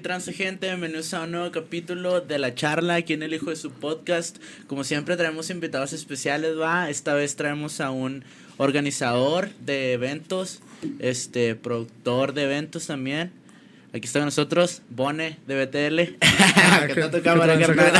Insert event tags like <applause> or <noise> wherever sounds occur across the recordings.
Qué bienvenidos a un nuevo capítulo de la charla aquí en el hijo de su podcast. Como siempre traemos invitados especiales, va. Esta vez traemos a un organizador de eventos, este, productor de eventos también. Aquí está con nosotros, Bone de BTL. ¿Qué tal tu cámara, carnal?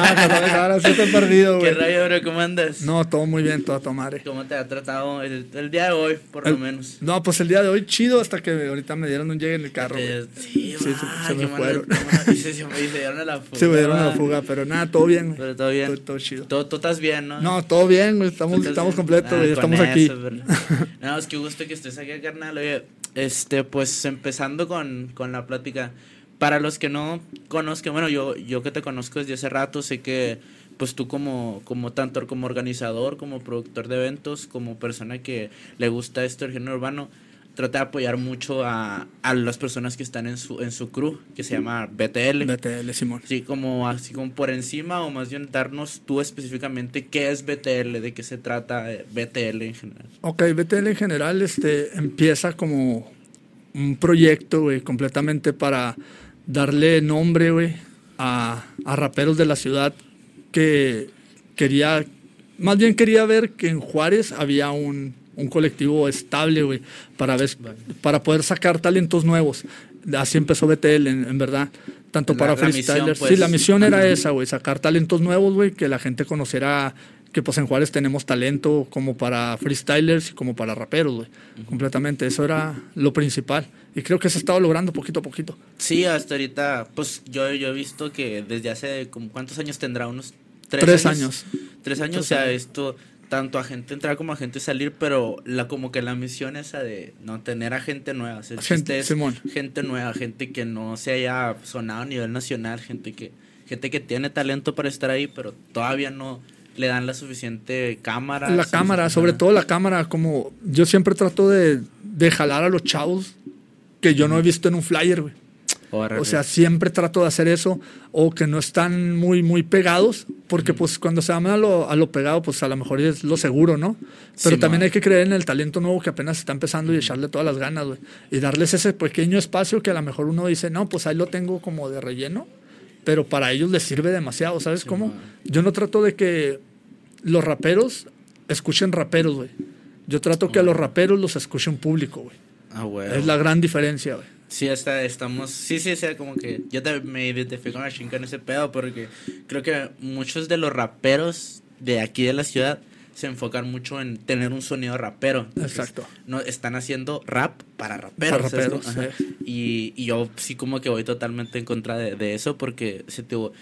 Ahora sí te he perdido, <laughs> ¿Qué güey. rayo, bro? ¿Cómo andas? No, todo muy bien, todo a tomar. ¿Cómo te ha tratado el, el día de hoy, por lo El- menos? No, pues el día de hoy chido hasta que ahorita me dieron un llegue en el carro. Sí, Sí, va, se- qué me fueron. qué <laughs> y se, se me- dieron a la fuga. Se me dieron a la fuga, pero nada, todo bien. Pero todo bien. Todo, todo chido. Todo, tú estás bien, ¿no? No, todo bien, güey. Estamos, estamos completos, Ah, güey. Estamos aquí. <laughs> No, es que gusto que estés aquí, carnal. Oye, este, pues empezando con, con la plática. Para los que no conozcan, bueno, yo, yo que te conozco desde hace rato, sé que pues tú como, como tanto como organizador, como productor de eventos, como persona que le gusta esto el género urbano, trata de apoyar mucho a, a las personas que están en su, en su crew, que se llama BTL. BTL, Simón. Sí, como así como por encima o más bien darnos tú específicamente qué es BTL, de qué se trata eh, BTL en general. Ok, BTL en general este, empieza como un proyecto, güey, completamente para darle nombre, güey, a, a raperos de la ciudad que quería, más bien quería ver que en Juárez había un, un colectivo estable, güey, para, ver, para poder sacar talentos nuevos. Así empezó BTL, en, en verdad. Tanto La- para freestylers. pues. Sí, la misión era esa, güey, sacar talentos nuevos, güey, que la gente conociera que pues en Juárez tenemos talento como para freestylers y como para raperos, güey. Completamente, eso era lo principal. Y creo que se ha estado logrando poquito a poquito. Sí, hasta ahorita, pues yo, yo he visto que desde hace, como, ¿cuántos años tendrá? ¿Unos tres, Tres años. Tres años, Tres o sea, años. esto, tanto a gente entrar como a gente salir, pero la como que la misión esa de no tener a gente nueva. El Gente- es gente nueva, gente que no se haya sonado a nivel nacional, gente que, gente que tiene talento para estar ahí, pero todavía no le dan la suficiente cámara. La cámara, sobre todo la cámara, como yo siempre trato de, de jalar a los chavos que yo no he visto en un flyer, güey. O sea, siempre trato de hacer eso, o que no están muy, muy pegados, porque pues cuando se llama a lo, a lo pegado, pues a lo mejor es lo seguro, ¿no? Pero Sí, también man. hay que creer en el talento nuevo que apenas está empezando y echarle todas las ganas, güey. Y darles ese pequeño espacio que a lo mejor uno dice, no, pues ahí lo tengo como de relleno, pero para ellos les sirve demasiado, ¿sabes Sí, cómo? man. Yo no trato de que los raperos escuchen raperos, güey. Yo trato que a los raperos los escuche un público, güey. Ah, güey. Es la gran diferencia, güey. Sí, está, estamos. Sí, sí, o sea, como que yo también me identifico con la chinga en ese pedo porque creo que muchos de los raperos de aquí de la ciudad se enfocan mucho en tener un sonido rapero. Entonces, Exacto. No, están haciendo rap para raperos. Para ¿sabes raperos, sí. y, y yo sí como que voy totalmente en contra de, de eso porque se tuvo...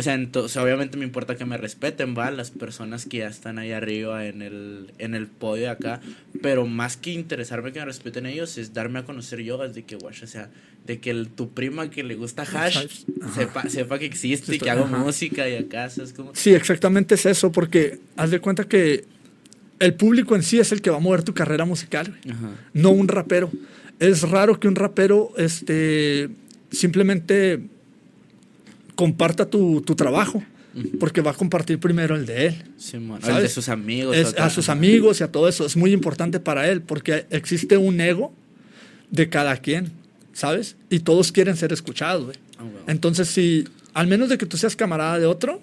O sea, ento- o sea, obviamente me importa que me respeten, va, las personas que ya están ahí arriba en el, en el podio de acá, pero más que interesarme que me respeten ellos es darme a conocer yo, es de que, guacha, o sea, de que el- tu prima que le gusta hash sepa, sepa que existe y que hago ajá. música y acá, ¿sabes cómo? Sí, exactamente es eso, porque haz de cuenta que el público en sí es el que va a mover tu carrera musical, güey, Ajá. no un rapero. Es raro que un rapero este, simplemente comparta tu, tu trabajo, porque va a compartir primero el de él. El de sus amigos. Es- a sus amigos y a todo eso. Es muy importante para él, porque existe un ego de cada quien, ¿sabes? Y todos quieren ser escuchados, güey. Ah. Entonces, si al menos de que tú seas camarada de otro,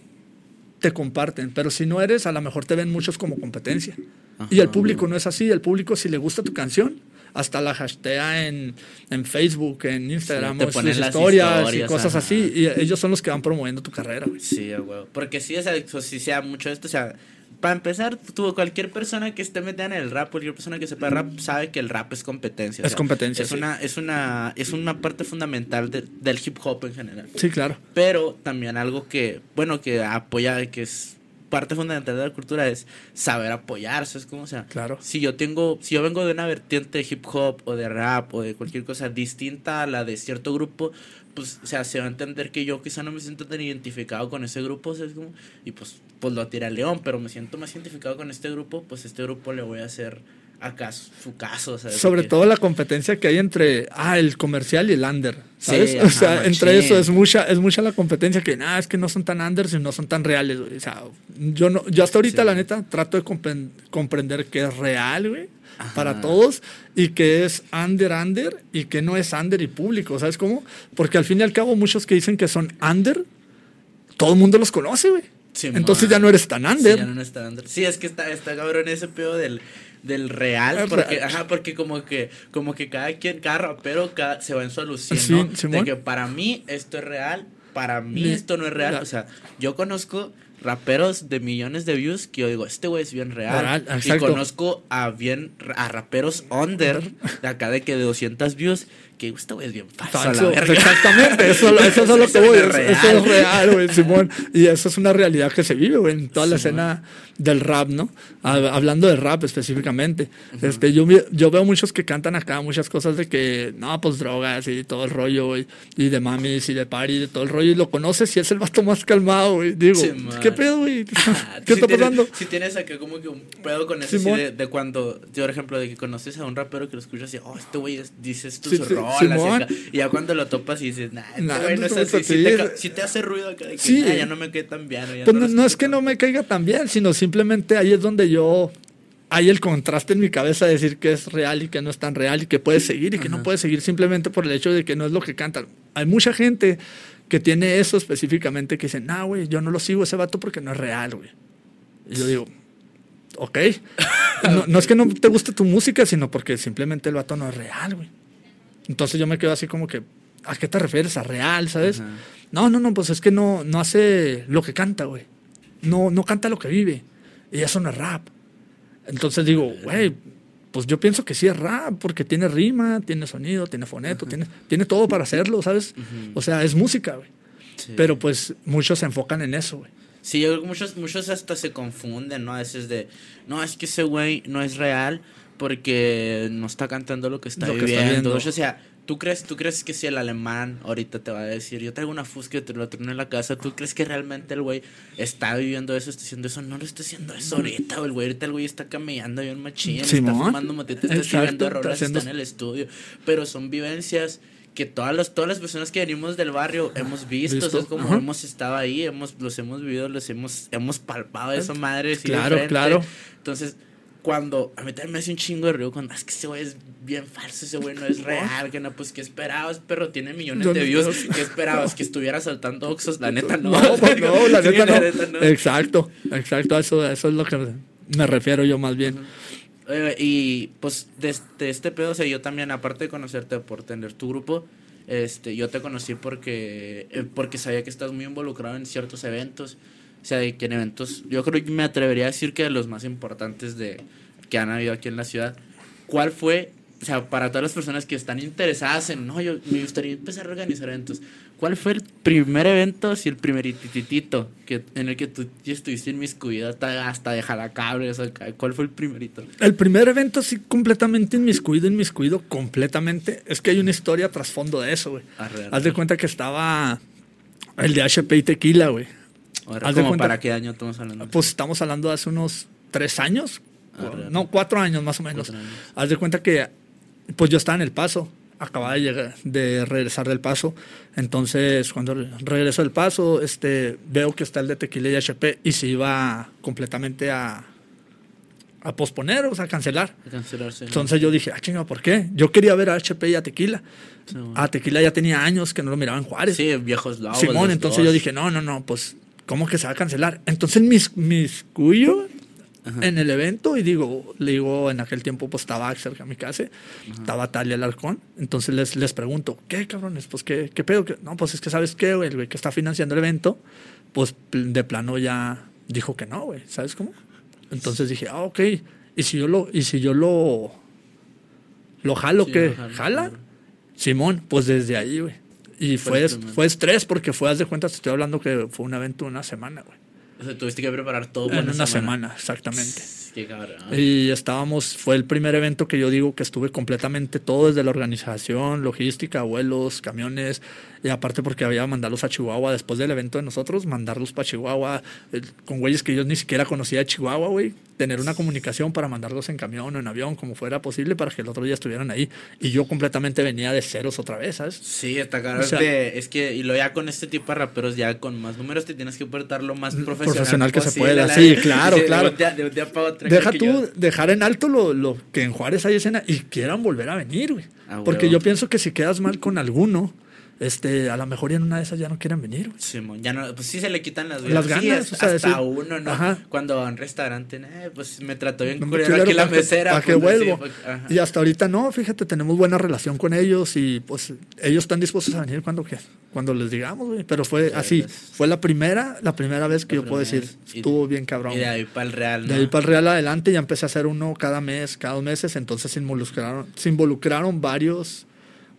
te comparten. Pero si no eres, a lo mejor te ven muchos como competencia. Ajá. Y el público no es así. El público, si le gusta tu canción, hasta la hashtag en, en Facebook, en Instagram, te ponen sus las historias, historias, y cosas ajá. así. Y ellos son los que van promoviendo tu carrera, güey. Sí, huevo. Porque sí, o sea, sí sea mucho esto, o sea, para empezar, tú, cualquier persona que esté metida en el rap, cualquier persona que sepa rap, sabe que el rap es competencia. o Es sea, competencia, Es sí. una, es una, es una parte fundamental de- del hip hop en general. Sí, claro. Pero también algo que, bueno, que apoya, que es parte fundamental de la cultura es saber apoyarse, es como, o sea, Claro. si yo tengo, si yo vengo de una vertiente de hip hop o de rap o de cualquier cosa distinta a la de cierto grupo, pues, o sea, se va a entender que yo quizá no me siento tan identificado con ese grupo, o sea, es como- y pues, pues lo tira león, pero me siento más identificado con este grupo, pues este grupo le voy a hacer acá su caso. Sobre todo la competencia que hay entre ah, el comercial y el under. ¿Sabes? Sí, o sea, ajá, entre eso es mucha, es mucha la competencia que nada, es que no son tan unders y no son tan reales, güey. O sea, yo no, yo hasta ahorita, Sí. la neta, trato de compren- comprender que es real, güey. Ajá. Para todos y que es under, under y que no es under y público, ¿sabes cómo? Porque al fin y al cabo, muchos que dicen que son under, todo el mundo los conoce, güey. Sí, Entonces man. ya no eres tan Sí, under. ya no está under. Sí, es que está, está cabrón ese pedo del, del real. El Porque, real. ajá, porque como que, como que cada quien, cada rapero cada, se va en su Sí, ¿no? De que para mí esto es real, para mí Ni- esto no es real. la- O sea, yo conozco raperos de millones de views que yo digo, este güey es bien real. Real, y conozco a bien a raperos under, de acá de que de 200 views, que güey es bien falso, la exactamente, eso, eso es lo Eso que voy, es eso es real. güey, Simón. Y eso es una realidad que se vive, güey, en toda la Simón. escena del rap, ¿no? Hab- Hablando de rap específicamente. este, yo, yo veo muchos que cantan acá muchas cosas de que, no, pues drogas y todo el rollo, güey, y de mamis y de party y de todo el rollo, y lo conoces y es el vato más calmado, güey. Digo, Simón. ¿qué pedo, güey? <laughs> Ah, <laughs> ¿Qué sí está tienes- pasando? Si tienes acá como que un pedo con eso, de, de cuando, yo, por ejemplo, de que conoces a un rapero que lo escuchas y, oh, este güey es- dices tus Sí, sí, rolas. Simón. Y, ya cuando lo topas y dices, nah, este Nah, no no es así. Si te, si hace ruido acá de que, Sí. "Nah, ya no me quedé tan bien. Pues no es que no me caiga tan bien, sino simplemente ahí es donde yo. Hay el contraste en mi cabeza de decir que es real y que no es tan real y que puedes seguir y que no Ajá. puedes seguir simplemente por el hecho de que no es lo que cantan. Hay mucha gente que tiene eso específicamente que dice, nah, güey, yo no lo sigo ese vato porque no es real, güey. Y yo digo, ok. <laughs> No, no es que no te guste tu música, sino porque simplemente el vato no es real, güey. Entonces yo me quedo así como que, ¿a qué te refieres? ¿A real, sabes? Ajá. No, no, no, pues es que no, no hace lo que canta, güey. No, no canta lo que vive. Y eso no es rap. Entonces digo, güey, pues yo pienso que sí es rap, porque tiene rima, tiene sonido, tiene foneto, tiene, tiene todo para hacerlo, ¿sabes? Ujú. O sea, es música, güey. Sí. Pero pues muchos se enfocan en eso, güey. Sí, yo creo que muchos, muchos hasta se confunden, ¿no? A veces de, no, es que ese güey no es real porque no está cantando lo que está Lo que está viviendo. viendo. o sea, ¿tú crees, ¿tú crees que si el alemán ahorita te va a decir, yo traigo una fusca y te lo traigo en la casa, ¿tú crees que realmente el güey está viviendo eso, está haciendo eso? No lo está haciendo eso ahorita, el güey, ahorita el güey está camellando bien machín, está fumando motita, está está rolas, haciendo- está en el estudio, pero son vivencias que todas las, todas las personas que venimos del barrio hemos visto, Visto, o sea, es como ajá. hemos estado ahí, hemos, los hemos vivido, los hemos, hemos palpado esa madre. así de Claro, claro. Entonces, cuando a mí también me hace un chingo de ruido cuando "Ah, es que ese güey es bien falso, ese güey no es <laughs> real, que no, pues que esperabas, pero tiene millones de views, que esperabas que estuviera saltando oxos, la neta <laughs> no. No, pues no, la <laughs> Sí, neta no. no. Exacto, exacto, a eso, eso es lo que me refiero yo más bien. Eh, y pues desde este pedo, o sea, yo también, aparte de conocerte por tener tu grupo, este, yo te conocí porque, eh, porque sabía que estás muy involucrado en ciertos eventos. O sea, de que en eventos, yo creo que me atrevería a decir que de los más importantes de, que han habido aquí en la ciudad. ¿Cuál fue, o sea, para todas las personas que están interesadas en, no, yo me gustaría empezar a organizar eventos, ¿cuál fue el primer evento, si el primerititito, que, en el que tú estuviste inmiscuido hasta, hasta de jalacables, acá? ¿cuál fue el primerito? El primer evento así completamente inmiscuido, inmiscuido completamente. Es que hay una historia trasfondo de eso, güey. Haz de cuenta que estaba el de HP y Tequila, güey. De ¿cómo cuenta- para qué año estamos hablando? Pues estamos hablando de hace unos tres años. Arre. No, cuatro años más o menos. Haz de cuenta que pues yo estaba en El Paso. Acababa de, llegar, de regresar del Paso. Entonces, cuando re- regreso del Paso, este, veo que está el de Tequila y HP y se iba completamente a, a posponer, o sea, a cancelar. A cancelarse. ¿no? Entonces yo dije, ah, chinga, ¿por qué? Yo quería ver a HP y a Tequila. Sí, bueno. A Tequila ya tenía años que no lo miraba en Juárez. Sí, viejos lobos. Simón, entonces dos. yo dije, no, no, no, pues, ¿cómo que se va a cancelar? Entonces mis, mis cuyo Ajá. en el evento y digo, le digo, en aquel tiempo pues estaba cerca de mi casa, estaba Talia Alarcón, entonces les, les pregunto, ¿qué cabrones? Pues, ¿qué, qué pedo? ¿Qué-?" No, pues es que, ¿sabes qué, güey? El güey que está financiando el evento, pues de plano ya dijo que no, güey, ¿sabes cómo? Entonces dije, ah, ok, y si yo lo, y si yo lo, lo jalo, Sí, ¿qué? lo jalo, ¿Jala? Simón, pues desde ahí, güey. Y Fue fue, estrés porque fue, haz de cuenta, te estoy hablando que fue un evento de una semana, güey. O sea, tuviste que preparar todo En una semana, exactamente. Y estábamos, fue el primer evento que yo digo que estuve completamente todo desde la organización, logística, vuelos, camiones, y aparte porque había mandarlos a Chihuahua después del evento de nosotros, mandarlos para Chihuahua, eh, con güeyes que yo ni siquiera conocía de Chihuahua, güey, tener una comunicación para mandarlos en camión o en avión, como fuera posible, para que el otro día estuvieran ahí. Y yo completamente venía de ceros otra vez, ¿sabes? Sí, está claro. es que, y lo ya con este tipo de raperos, ya con más números, te tienes que portar lo más profesional, profesional que se pueda. Sí, claro, <laughs> claro. Deja tú dejar en alto lo, lo, que en Juárez hay escena y quieran volver a venir, güey. Ah, Porque yo pienso que si quedas mal con alguno, este, a lo mejor en una de esas ya no quieren venir. Sí, ya no, pues sí se le quitan las, las ganas. hasta uno, ¿no? Cuando va a un restaurante, eh, pues me trató bien curioso aquí la mesera. ¿Para que pues, vuelvo? y hasta ahorita no, fíjate, tenemos buena relación con ellos y pues ellos están dispuestos a venir cuando, cuando les digamos, güey. Pero fue así, fue la primera, la primera vez que yo puedo decir, estuvo bien cabrón. Y de ahí para el Real, ¿no? De ahí para el Real adelante ya empecé a hacer uno cada mes, cada dos meses, entonces se involucraron, se involucraron varios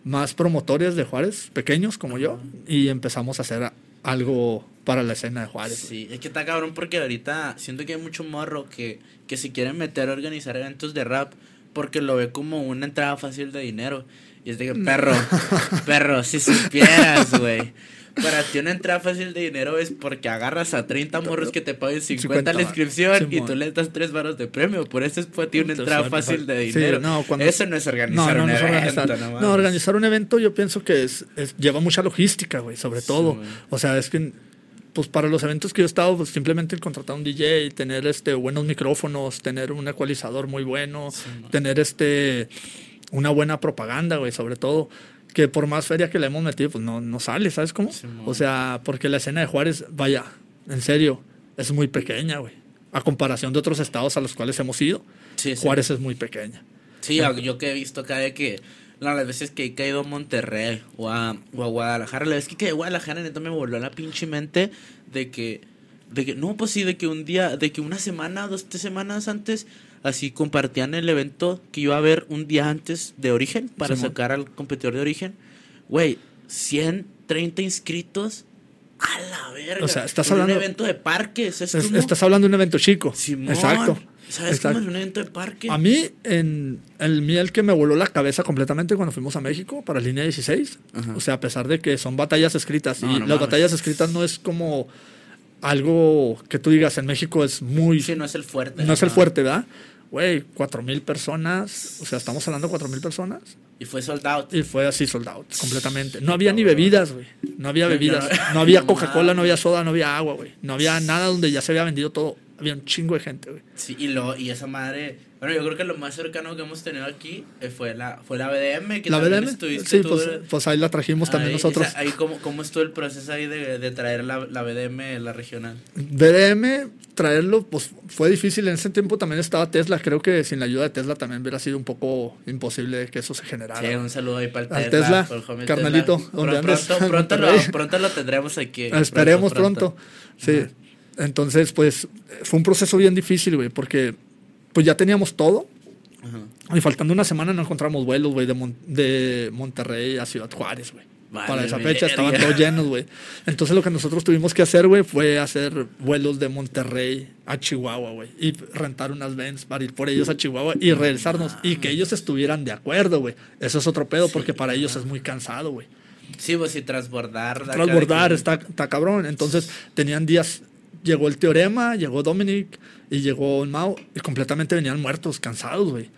más promotores de Juárez, pequeños como yo, y empezamos a hacer algo para la escena de Juárez. Sí, es que está cabrón porque ahorita siento que hay mucho morro que, que se quieren meter a organizar eventos de rap porque lo ve como una entrada fácil de dinero. Y es de que, perro, <laughs> perro, si supieras, güey. Para ti una entrada fácil de dinero es porque agarras a 30 morros que te paguen 50, la inscripción y tú les das 3 varos de premio. Por eso es para ti una entrada fácil de dinero. no, eso no es organizar un evento. no, organizar un evento yo pienso que es, lleva mucha logística, güey, sobre todo. O sea, es que pues para los eventos que yo he estado, pues simplemente contratar un DJ, tener este buenos micrófonos, tener un ecualizador muy bueno, tener este una buena propaganda, güey, sobre todo que por más feria que le hemos metido, pues no, no sale, ¿sabes cómo? o sea, porque la escena de Juárez, vaya, en serio, es muy pequeña, güey. A comparación de otros estados a los cuales hemos ido, Juárez es muy pequeña. Sí, yo que he visto acá de que las veces que he caído a Monterrey o a, o a Guadalajara, la vez que caí a Guadalajara, neta me volvió a la pinche mente de que, de que, no, pues sí, de que un día, de que una semana, dos, tres semanas antes así compartían el evento que iba a haber un día antes de origen para sacar al competidor de origen. Güey, 130 inscritos. A la verga. O sea, estás hablando. un evento de parques. Estás hablando de un evento chico. Exacto. ¿Sabes cómo es un evento de parque? A mí, en el miel que me voló la cabeza completamente cuando fuimos a México para línea 16. O sea, a pesar de que son batallas escritas. y las batallas escritas no es como algo que tú digas en México es muy. Sí, no es el fuerte. No, es el fuerte, ¿verdad? Güey, cuatro mil personas. O sea, estamos hablando de cuatro mil personas. Y fue soldado. Y fue así soldado, completamente. No había ni bebidas, güey. No había bebidas. No había Coca-Cola, no había soda, no había agua, güey. No había nada donde ya se había vendido todo. Había un chingo de gente, güey. Sí, y, lo, y esa madre bueno, yo creo que lo más cercano que hemos tenido aquí eh, fue la, fue la BDM. Que ¿La BDM? Sí, pues, pues, ahí la trajimos también nosotros. ahí cómo, ¿Cómo estuvo el proceso ahí de, de traer la, la, BDM, la regional? BDM, traerlo, pues fue difícil. En ese tiempo también estaba Tesla. Creo que sin la ayuda de Tesla también hubiera sido un poco imposible que eso se generara. Sí, un saludo ahí para el Tesla. carnalito, ¿dónde pronto, Pronto, <laughs> lo, pronto lo tendremos aquí. Esperemos pronto. Sí. Entonces, pues fue un proceso bien difícil, güey, porque pues ya teníamos todo y faltando una semana no encontramos vuelos, güey, de, de Monterrey a Ciudad Juárez, güey. Para esa fecha estaban todos llenos, güey. Entonces lo que nosotros tuvimos que hacer, güey, fue hacer vuelos de Monterrey a Chihuahua, güey. Y rentar unas vans para ir por ellos a Chihuahua y regresarnos. Y que ellos estuvieran de acuerdo, güey. Eso es otro pedo porque para ellos es muy cansado, güey. Sí, pues y transbordar. Transbordar, está, está cabrón. Entonces tenían días llegó el teorema, llegó Dominic y llegó Mao y completamente venían muertos, cansados, güey.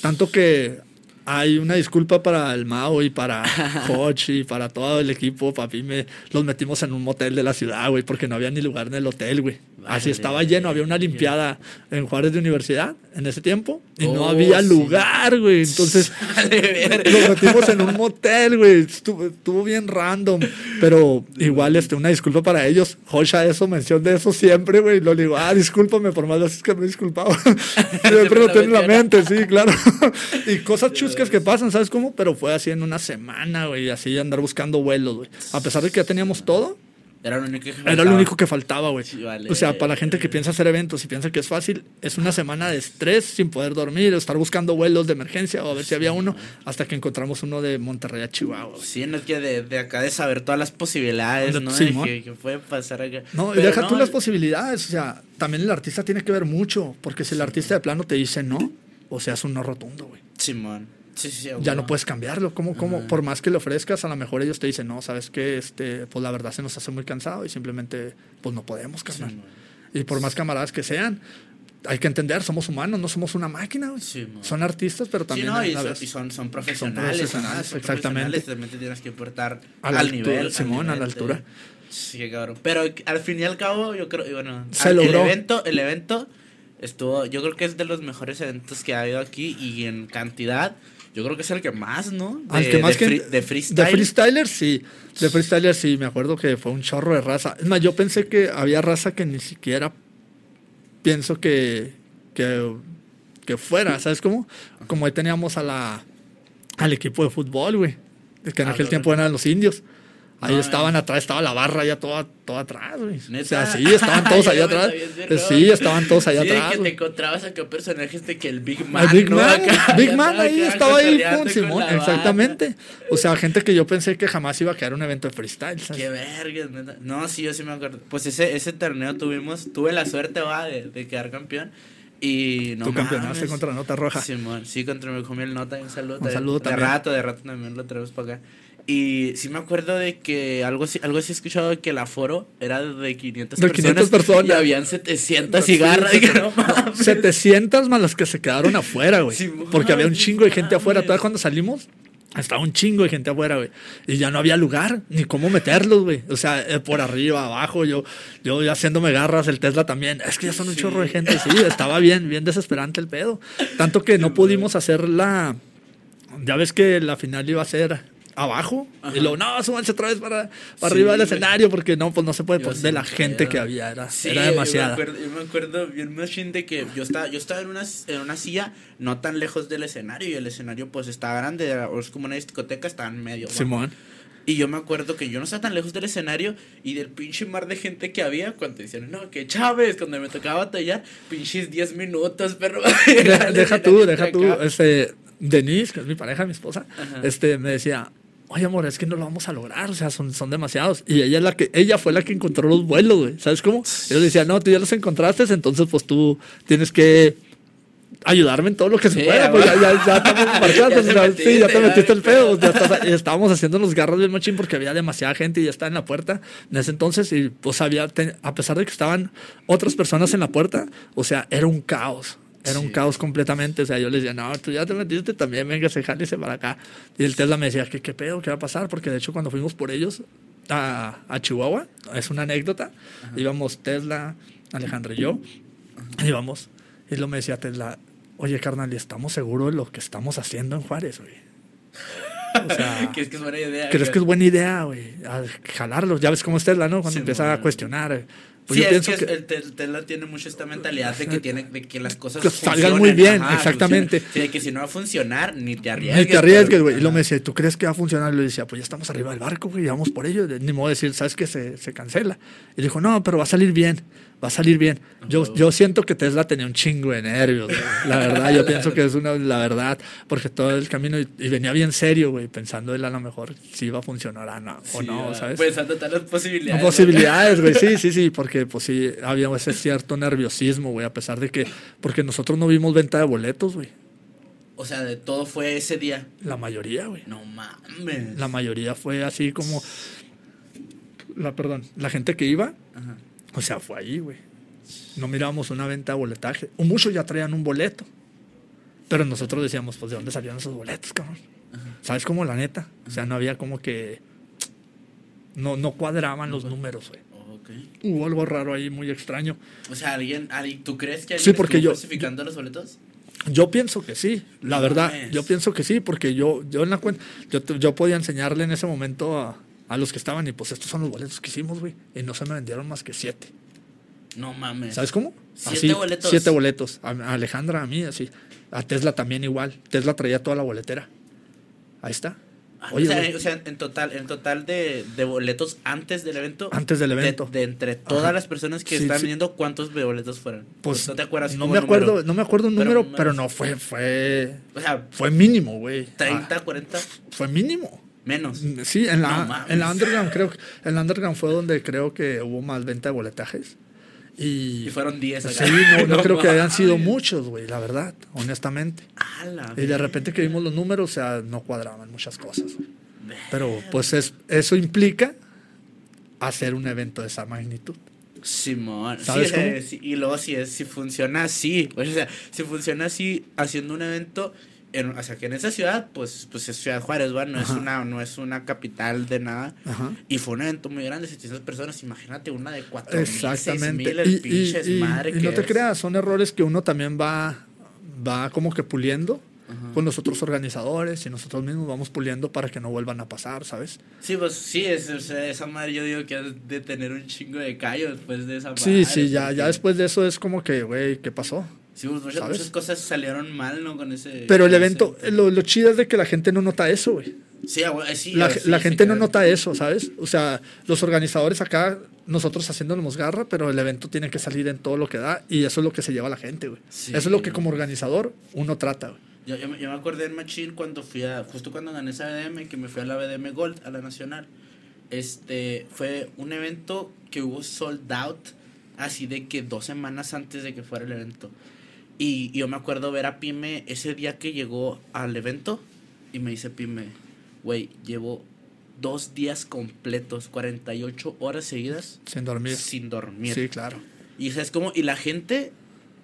Tanto que hay una disculpa para el Mao y para Hodge y para todo el equipo. Papi, me los metimos en un motel de la ciudad, güey, porque no había ni lugar en el hotel, güey. Así estaba lleno, había una limpiada en Juárez de Universidad en ese tiempo y no oh, había lugar, güey. Entonces <laughs> nos metimos en un motel, güey. Estuvo, bien random, pero igual este, una disculpa para ellos. Josha eso, mención de eso siempre, güey. Lo digo, ah, discúlpame por más veces que me he disculpado. <laughs> siempre lo tengo en la mente, sí, claro. <laughs> y cosas chuscas que pasan, ¿sabes cómo? Pero fue así en una semana, güey, así andar buscando vuelos, güey. A pesar de que ya teníamos todo, Era lo único que Era faltaba. lo único que faltaba, güey. Sí, vale. O sea, para la gente que piensa hacer eventos y piensa que es fácil, es una semana de estrés sin poder dormir, estar buscando vuelos de emergencia o a ver si había uno, hasta que encontramos uno de Monterrey a Chihuahua. Sí, no es que de, de acá de saber todas las posibilidades, De- ¿no? De que, que puede pasar acá. No, y Pero deja no, tú las posibilidades, o sea, también el artista tiene que ver mucho, porque si el artista de plano te dice no, o sea, es un no rotundo, güey. Simón. Sí, sí, sí. Ya no puedes cambiarlo, como, como, Ajá. por más que le ofrezcas, a lo mejor ellos te dicen, no, sabes que este, pues la verdad se nos hace muy cansado y simplemente, pues no podemos, carnal. Y por más camaradas que sean, hay que entender, somos humanos, no somos una máquina. Sí. Son artistas, pero Sí, también no, y, son, y son, son profesionales. profesionales, son exactamente. profesionales, tienes que portar A la al altura, nivel. al Simón, a la altura. Sí, cabrón. Pero al fin y al cabo, yo creo, bueno, Se al- logró. el evento, el evento estuvo, yo creo que es de los mejores eventos que ha habido aquí y en cantidad, yo creo que es el que más, ¿no? De, Al que más de, que- de freestyle. De freestyler, sí. De freestyler, sí. Me acuerdo que fue un chorro de raza. Es más, yo pensé que había raza que ni siquiera pienso que, que, que fuera, ¿sabes cómo? Como ahí teníamos a la, al equipo de fútbol, güey. Que en Ah, aquel tiempo eran los indios. Ahí No, estaban atrás, estaba la barra ya toda, toda atrás, güey. O sea, sí, estaban todos <laughs> allá atrás. Sí, estaban todos allá Sí, atrás. que te encontrabas acá personajes de que el Big Man. El Big ¿no? Man, Acá, Big Man ahí estaba ahí, con Simón, exactamente. O sea, gente que yo pensé que jamás iba a quedar un evento de freestyle, ¿sabes? Qué vergas, neta. No, sí, yo sí me acuerdo. Pues ese, ese torneo tuvimos, tuve la suerte, va, de, de quedar campeón. Y no Tú campeonaste contra Nota Roja. Simón, sí, contra mi comí el nota, un saludo. Un saludo de, también. De rato, de rato también lo traemos para acá. Y sí me acuerdo de que algo así, algo así he escuchado de que el aforo era de 500 De personas. 500 personas. Y habían 700 Sí, cigarras. sí, y que sí. <laughs> no mames. 700 más los que se quedaron afuera, güey. Sí, Porque había un chingo de gente afuera. Todavía cuando salimos, estaba un chingo de gente afuera, güey. Y ya no había lugar, ni cómo meterlos, güey. O sea, eh, por arriba, abajo, yo, yo ya haciéndome garras, el Tesla también. Es que ya son un Sí. chorro de gente. Sí, estaba bien, bien desesperante el pedo. Tanto que no pudimos hacer la. Ya ves que la final iba a ser abajo Ajá. y luego no súbanse otra vez para, para Sí, arriba del escenario porque no pues no se puede Yo pues, de la gente que había era, Sí, era Yo demasiada me acuerdo, yo me acuerdo bien machine de que yo estaba, yo estaba en una, en una silla no tan lejos del escenario y el escenario pues estaba grande, era- es como una discoteca, estaba en medio. Simón Y yo me acuerdo que yo no estaba tan lejos del escenario y del pinche mar de gente que había cuando decían, no, que Chávez, cuando me tocaba batallar, pinches 10 minutos, perro. <laughs> deja, deja tú, deja tú. Este, Denise, que es mi pareja, mi esposa, Ajá. este, me decía, oye amor, es que no lo vamos a lograr, o sea, son, son demasiados. Y ella es la que, ella fue la que encontró los vuelos, güey. ¿Sabes cómo? Yo le decía, no, tú ya los encontraste, entonces pues tú tienes que ayudarme en todo lo que se Sí, pueda, pues ya, ya, ya estamos <laughs> marchados, Ya metiste, sí, ya te metiste el pedo, ya estás- estábamos haciendo los garras del machín porque había demasiada gente y ya estaba en la puerta en ese entonces y pues había, a pesar de que estaban otras personas en la puerta, o sea, era un caos. Era un Sí. caos completamente. O sea, yo les decía, no, tú ya te metiste también, venga, se jálese para acá. Y el Tesla me decía, ¿qué, qué pedo? ¿Qué va a pasar? Porque de hecho, cuando fuimos por ellos a, a Chihuahua, es una anécdota, íbamos Tesla, Alejandro y yo, íbamos, y lo me decía Tesla, oye, carnal, ¿y estamos seguros de lo que estamos haciendo en Juárez, güey? O sea, <laughs> ¿Crees que es buena idea? ¿crees que es buena idea, güey? Jalarlos. Ya ves cómo es Tesla, ¿no? Cuando Sí, empieza bueno. a cuestionar. Pues sí, yo es pienso que, que, el Tesla tiene mucho esta mentalidad de que tiene de que las cosas Que salgan muy bien, exactamente. Sí, de que si no va a funcionar ni te arriesgues. Ni te arriesgues, güey. Y lo me decía, ¿tú crees que va a funcionar? Y le decía, pues ya estamos arriba del barco, güey, vamos por ello. Ni modo de decir, ¿sabes que se, se cancela? Y dijo, no, pero va a salir bien, va a salir bien. Yo, yo siento que Tesla tenía un chingo de nervios, güey. La verdad, yo pienso que es una, la verdad, porque todo el camino, y, y venía bien serio, güey, pensando él a lo mejor si iba a funcionar o no, o no, ¿sabes? Pensando todas las posibilidades. No posibilidades, güey. Sí, sí, sí, porque pues sí, había ese cierto nerviosismo, güey, a pesar de que, porque nosotros no vimos venta de boletos, güey. O sea, de todo fue ese día. La mayoría, güey. No mames. La mayoría fue así como, la, perdón, la gente que iba, Ajá. O sea, fue ahí, güey. No mirábamos una venta de boletaje. O muchos ya traían un boleto. Pero nosotros decíamos, pues, ¿de dónde salieron esos boletos, cabrón? ¿Sabes cómo? La neta. O sea, no había como que... No, no cuadraban los números, güey. Hubo algo raro ahí, muy extraño. O sea, alguien, alguien- ¿tú crees que alguien Sí, porque yo- falsificando los boletos? Yo pienso que sí, la No verdad. Yo pienso que sí, porque yo, yo en la cuenta, yo, yo podía enseñarle en ese momento a, a los que estaban y pues estos son los boletos que hicimos, güey. Y no se me vendieron más que siete. No mames. ¿Sabes cómo? ¿Siete boletos? Siete boletos. A, a Alejandra, a mí, así. A Tesla también igual. Tesla traía toda la boletera. Ahí está. Oye, o, sea, güey, o sea, en total, en total de, de boletos antes del evento. Antes del de- evento. De, entre todas Ajá. las personas que Sí, están sí. vendiendo, ¿cuántos boletos fueron? pues no te acuerdas. no me número? acuerdo, no me acuerdo un número, pero no fue, fue, O sea, fue mínimo, güey. 30, Ah, 40, fue mínimo. Menos. Sí, en la, en la underground creo, que- en la underground fue donde creo que hubo más venta de boletajes. Y, Y fueron 10 acá. sí, no, <laughs> no creo que hayan sido muchos, güey, la verdad, honestamente. La Y de repente que vimos los números, o sea, no cuadraban muchas cosas. Pero pues es, eso implica hacer un evento de esa magnitud. Simón, ¿Sabes sí, cómo? eh, sí, y luego si, es, si funciona así, o sea, si funciona así haciendo un evento, en, o sea, que en esa ciudad, pues, pues es Ciudad Juárez, ¿va? No es, una, no es una capital de nada. Ajá. Y fue un evento muy grande, 700 personas, imagínate una de 4 Exactamente. mil, el Y, pinche y- y- desmadre y que no te es. creas, son errores que uno también va, va como que puliendo Ajá. con los otros organizadores y nosotros mismos vamos puliendo para que no vuelvan a pasar, ¿sabes? Sí, pues sí, es, esa madre yo digo que has de tener un chingo de callo después de esa madre. Sí, sí, ya, porque- ya después de eso es como que, güey, ¿qué pasó? Sí, pues, muchas, cosas salieron mal, ¿no? Con ese... Pero el evento, ese- lo, lo chido es de que la gente no nota eso, güey. Sí, ah, güey, sí, La, ah, sí, la gente no queda- nota eso, ¿sabes? O sea, los organizadores acá, nosotros haciéndonos garra, pero el evento tiene que salir en todo lo que da y eso es lo que se lleva la gente, güey. Sí. Eso es lo que como organizador uno trata, güey. Yo, yo, me- yo me acordé en Machín cuando fui a, justo cuando gané esa BDM, que me fui a la BDM Gold, a la Nacional. Este, fue un evento que hubo sold out, así de que dos semanas antes de que fuera el evento. Y, y yo me acuerdo ver a Pime ese día que llegó al evento y me dice Pime, güey, llevo dos días completos, 48 horas seguidas Sin dormir. sin dormir. Sí, claro. Y es como, y la gente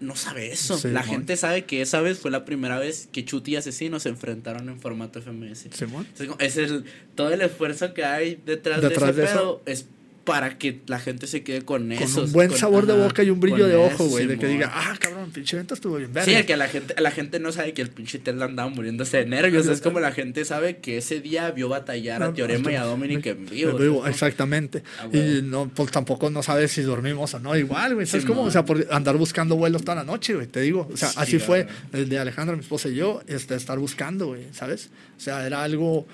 no sabe eso. Sí, la mon. gente sabe que esa vez fue la primera vez que Chuti y Asesino se enfrentaron en formato FMS. Simón. Es el, todo el esfuerzo que hay detrás, Detrás de de ese eso. pedo es para que la gente se quede con eso. Con un buen sabor de boca y un brillo de ojo, güey. De que diga, ah, cabrón, pinche evento estuvo bien verga. Sí, que la gente, la gente no sabe que el pinche Tesla andaba muriéndose de nervios. Es como la gente sabe que ese día vio batallar a No, Teorema y a Dominic en vivo. En vivo, ¿no? exactamente. Ah, y no, pues tampoco no sabes si dormimos o no. Igual, güey. ¿Sabes Simón. cómo? O sea, por andar buscando vuelos toda la noche, güey. Te digo. O sea, Sí, así fue el de Alejandra, mi esposa y yo, este, estar buscando, güey. ¿Sabes? O sea, era algo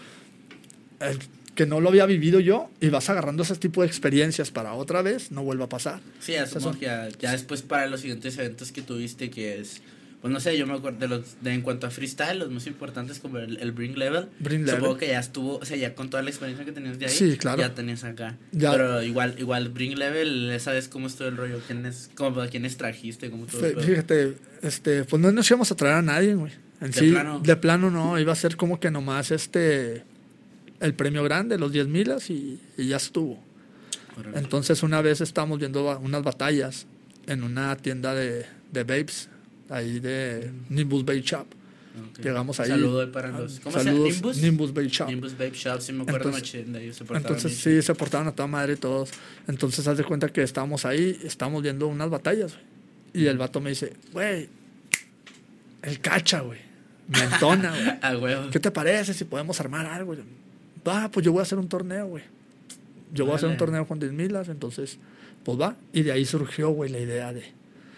eh, que no lo había vivido yo y vas agarrando ese tipo de experiencias para otra vez, no vuelva a pasar. Sí, asumo que ya, ya después para los siguientes eventos que tuviste, que es, pues no sé, yo me acuerdo de los, de en cuanto a freestyle, los más importantes como el, el Bring Level. Bring Supongo Level. que ya estuvo, o sea, ya con toda la experiencia que tenías de ahí, Sí, claro. ya tenías acá. Ya. Pero igual, igual Bring Level, ¿sabes cómo estuvo el rollo? ¿Quiénes, cómo, ¿quiénes trajiste? ¿Cómo todo? Fíjate, este, pues no nos íbamos a traer a nadie, güey. En ¿De sí, plano? de plano no, iba a ser como que nomás este el premio grande, los 10 milas y, y ya estuvo. Entonces una vez estábamos viendo unas batallas en una tienda de, de babes, ahí de Nimbus Bay Shop. Ok. Llegamos ahí. Saludo ahí para los. ¿Cómo se llama? Saludos, ¿Nimbus? Nimbus Bay Shop. Nimbus Babe Shop, sí me acuerdo Entonces- de ellos. se portaban Entonces sí, se portaban a toda madre todos. Entonces haz de cuenta que estábamos ahí, estábamos viendo unas batallas, güey. Y el vato me dice, güey, el cacha, güey. Me entona, <laughs> güey. ¿Qué te parece si podemos armar algo? Va, pues yo voy a hacer un torneo, güey. Yo voy a hacer un torneo con 10 milas, entonces, pues va. Y de ahí surgió, güey, la idea de...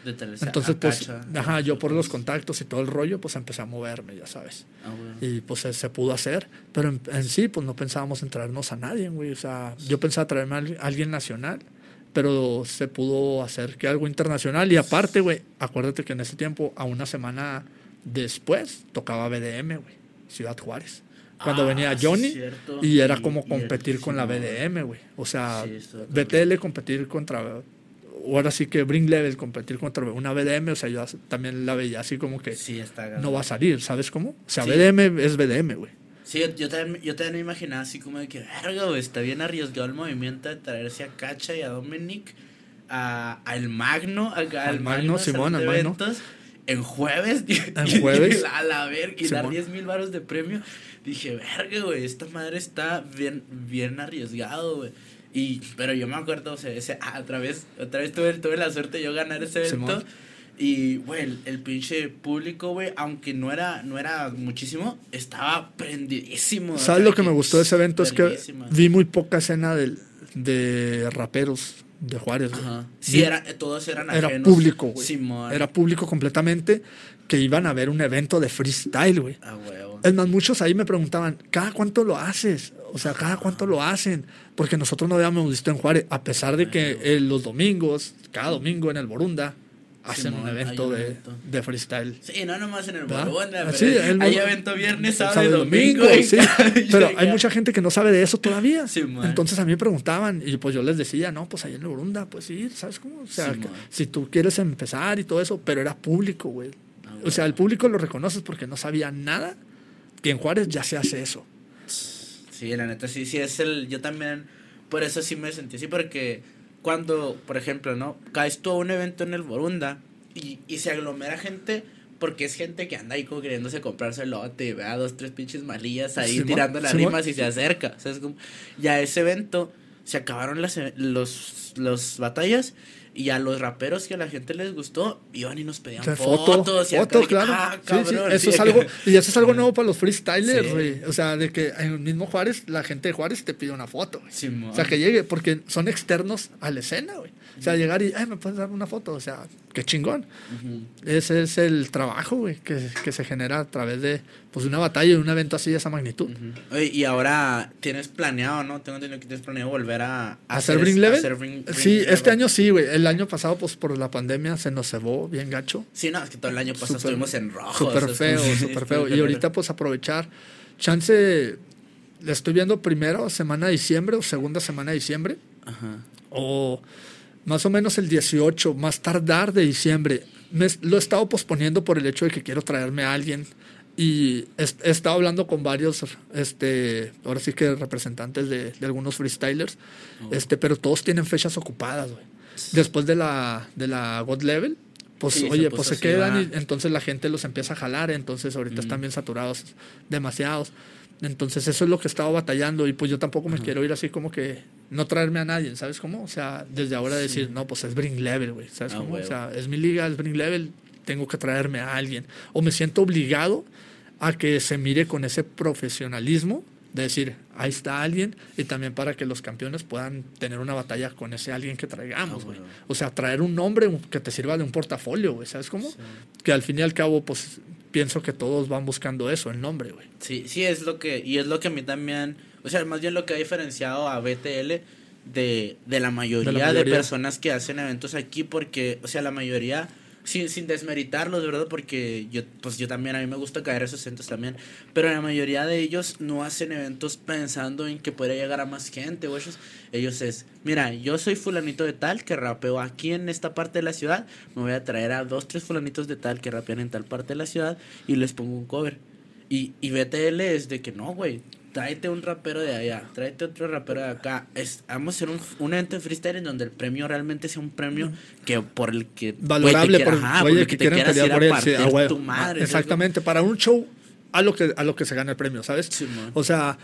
De Entonces, pues, ajá, yo por los contactos y todo el rollo, pues empecé a moverme, ya sabes. Ah, huevo. Y pues se, se pudo hacer, pero en, en sí, pues no pensábamos en traernos a nadie, güey. O sea, yo pensaba traerme a alguien- a alguien nacional, pero se pudo hacer que algo internacional. Y aparte, güey, acuérdate que en ese tiempo, a una semana después, tocaba BDM, güey, Ciudad Juárez. Cuando Ah, venía Johnny, y era Y- como competir con la BDM, güey. O sea, Sí, BTL competir contra. Ahora sí que Bring Level competir contra una BDM, o sea, yo también la veía así como que Sí, está no va a salir, ¿sabes cómo? O sea, Sí. BDM es BDM, güey. Sí, yo, yo también, yo también me imaginaba así como de que, verga, güey, está bien arriesgado el movimiento de traerse a Cacha y a Dominic, a, al Magno, a- al, Al Magno, Magno, Simón, al Magno. en jueves. <laughs> En jueves. <laughs> a la verga, y dar Simón. 10 mil baros de premio. Dije, verga, güey, esta madre está bien, bien arriesgado, güey. Y, pero yo me acuerdo, o sea, ese, ah, otra vez, otra vez tuve, tuve la suerte de yo ganar ese evento. Simón. Y, güey, el, el pinche público, güey, aunque no era, no era muchísimo, estaba prendidísimo. o ¿Sabes sea, lo que me gustó de ese evento? Es que vi muy poca escena del- de raperos de Juárez, güey. Vi- Sí, era, todos eran era ajenos. público, güey. Simón. Era público completamente que iban a ver un evento de freestyle, güey. Ah, huevo. Es más, muchos ahí me preguntaban, ¿cada cuánto lo haces? O sea, ¿cada cuánto lo hacen? Porque nosotros no habíamos visto en Juárez, a pesar de que eh, los domingos, cada domingo en el Borunda, hacen un evento, de, evento. de freestyle. Sí, no nomás en el. Borunda, Ah, pero sí, el hay evento viernes, sábado, sábado y domingo. sí. <laughs> Pero hay mucha gente que no sabe de eso todavía. Sí. Entonces a mí me preguntaban y pues yo les decía, no, pues ahí en Borunda, pues sí, ¿sabes cómo? O sea, que si tú quieres empezar y todo eso, pero era público, güey. O sea, el público lo reconoces porque no sabía nada que en Juárez ya se hace eso. Sí, la neta, sí, sí, es el. Yo también, por eso sí me sentí así, porque cuando, por ejemplo, ¿no? Caes tú a un evento en el Borunda y, y se aglomera gente, porque es gente que anda ahí como queriéndose comprarse el lote y vea dos, tres pinches malillas ahí tirando las rimas y se acerca. ¿sabes cómo? Ya ese evento se acabaron las los, los batallas y a los raperos que a la gente les gustó iban y nos pedían O sea, fotos. y foto, de que, claro. "Ah, Sí, sí, cabrón", eso es algo, y eso es algo <laughs> nuevo para los freestylers, Sí. O sea, de que en el mismo Juárez, la gente de Juárez te pide una foto, güey. O sea, que llegue, porque son externos a la escena, güey. O sea, llegar y, ay, ¿me puedes dar una foto? O sea, qué chingón. Ese es el trabajo, güey, que, que se genera a través de, pues, una batalla y un evento así de esa magnitud. Oye, y ahora tienes planeado, ¿no? Tengo entendido que tienes planeado volver a, ¿A hacer Bring Level? hacer Bring- Bring sí, Level. este año sí, güey. El año pasado, pues, por la pandemia se nos cebó bien gacho. Sí, no, es que todo el año pasado estuvimos en rojo. Súper feo, súper <laughs> feo. Y ahorita, pues, aprovechar. Chance, le estoy viendo primero semana de diciembre o segunda semana de diciembre. Ajá. o más o menos el 18, más tardar de diciembre. Me, lo he estado posponiendo por el hecho de que quiero traerme a alguien y he, he estado hablando con varios, este, ahora sí que representantes de, de algunos freestylers, este, pero todos tienen fechas ocupadas, güey. Después de la, de la God Level, pues Sí, oye, pues se quedan va. y entonces la gente los empieza a jalar, entonces ahorita están bien saturados, demasiados. Entonces eso es lo que he estado batallando y pues yo tampoco me quiero ir así como que no traerme a nadie, ¿sabes cómo? O sea, desde ahora decir, no, pues es Bring Level, güey, ¿sabes Ah, cómo? O sea, es mi liga, es Bring Level, tengo que traerme a alguien. O me siento obligado a que se mire con ese profesionalismo de decir, ahí está alguien y también para que los campeones puedan tener una batalla con ese alguien que traigamos, Ah, güey. O sea, traer un nombre que te sirva de un portafolio, güey, ¿sabes cómo? Que al fin y al cabo, pues pienso que todos van buscando eso, el nombre, güey. Sí, sí, es lo que, y es lo que a mí también, o sea, más bien lo que ha diferenciado a BTL de, de la mayoría de, mayoría. personas que hacen eventos aquí, porque, o sea, la mayoría, sin, sin desmeritarlos, de verdad, porque yo, pues yo también, a mí me gusta caer esos eventos también, pero la mayoría de ellos no hacen eventos pensando en que podría llegar a más gente, o ellos, ellos es, mira, yo soy fulanito de tal que rapeo aquí en esta parte de la ciudad, me voy a traer a dos, tres fulanitos de tal que rapean en tal parte de la ciudad y les pongo un cover. Y, y BTL es de que no, güey. Tráete un rapero de allá, tráete otro rapero de acá. Es, vamos a hacer un, un evento de freestyle en donde el premio realmente sea un premio que por el que. te Valorable quiera- por, ajá, por oye, el que, te quieras pelear ir por él, sí, tu madre, ¿sabes? Exactamente, para un show a lo que a lo que se gana el premio, ¿sabes? Sí, o sea,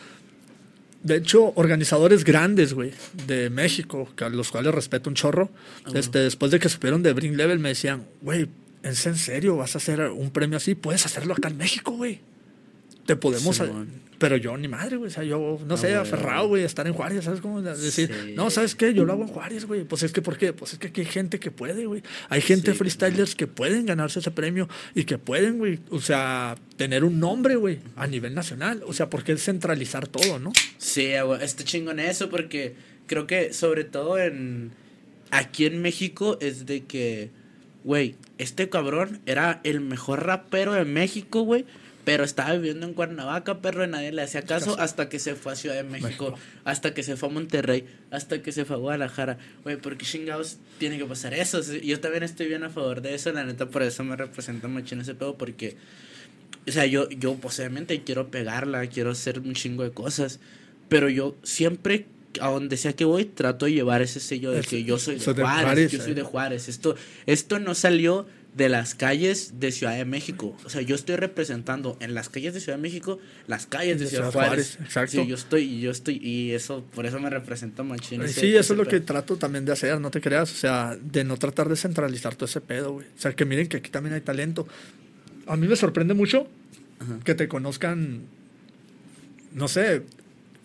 de hecho, organizadores grandes, güey, de México, que a los cuales respeto un chorro, este, después de que supieron de Bring Level, me decían, güey, ¿es en serio? ¿Vas a hacer un premio así? Puedes hacerlo acá en México, güey. Te podemos... Sí, pero yo ni madre, güey. O sea, yo, no sé, güey. aferrado, güey, estar en Juárez, ¿sabes cómo? Decir, Sí. no, ¿sabes qué? Yo lo hago en Juárez, güey. Pues es que, ¿por qué? Pues es que aquí hay gente que puede, güey. Hay gente Sí, freestylers que pueden ganarse ese premio y que pueden, güey, o sea, tener un nombre, güey, a nivel nacional. O sea, ¿por qué centralizar todo, no? Sí, güey, está chingón eso porque creo que sobre todo en aquí en México es de que, güey, este cabrón era el mejor rapero de México, güey. Pero estaba viviendo en Cuernavaca, perro, y nadie le hacía caso hasta que se fue a Ciudad de México, México. hasta que se fue a Monterrey, hasta que se fue a Guadalajara. Güey, ¿por qué chingados tiene que pasar eso? Yo también estoy bien a favor de eso, la neta, por eso me representa mucho en ese pedo, porque o sea, yo, yo posiblemente quiero pegarla, quiero hacer un chingo de cosas, pero yo siempre, a donde sea que voy, trato de llevar ese sello de Es- que yo soy de soy de Juárez, Juárez, yo soy eh. de Juárez. Esto, esto no salió de las calles de Ciudad de México. O sea, yo estoy representando en las calles de Ciudad de México las calles de De Ciudad, Ciudad Juárez. Juárez, exacto. Sí, yo estoy, yo estoy, y eso, por eso me representa machín. ese- Sí, eso ese es lo que trato también de hacer, no te creas. O sea, de no tratar de centralizar todo ese pedo, güey. O sea, que miren que aquí también hay talento. A mí me sorprende mucho Ajá. que te conozcan, no sé,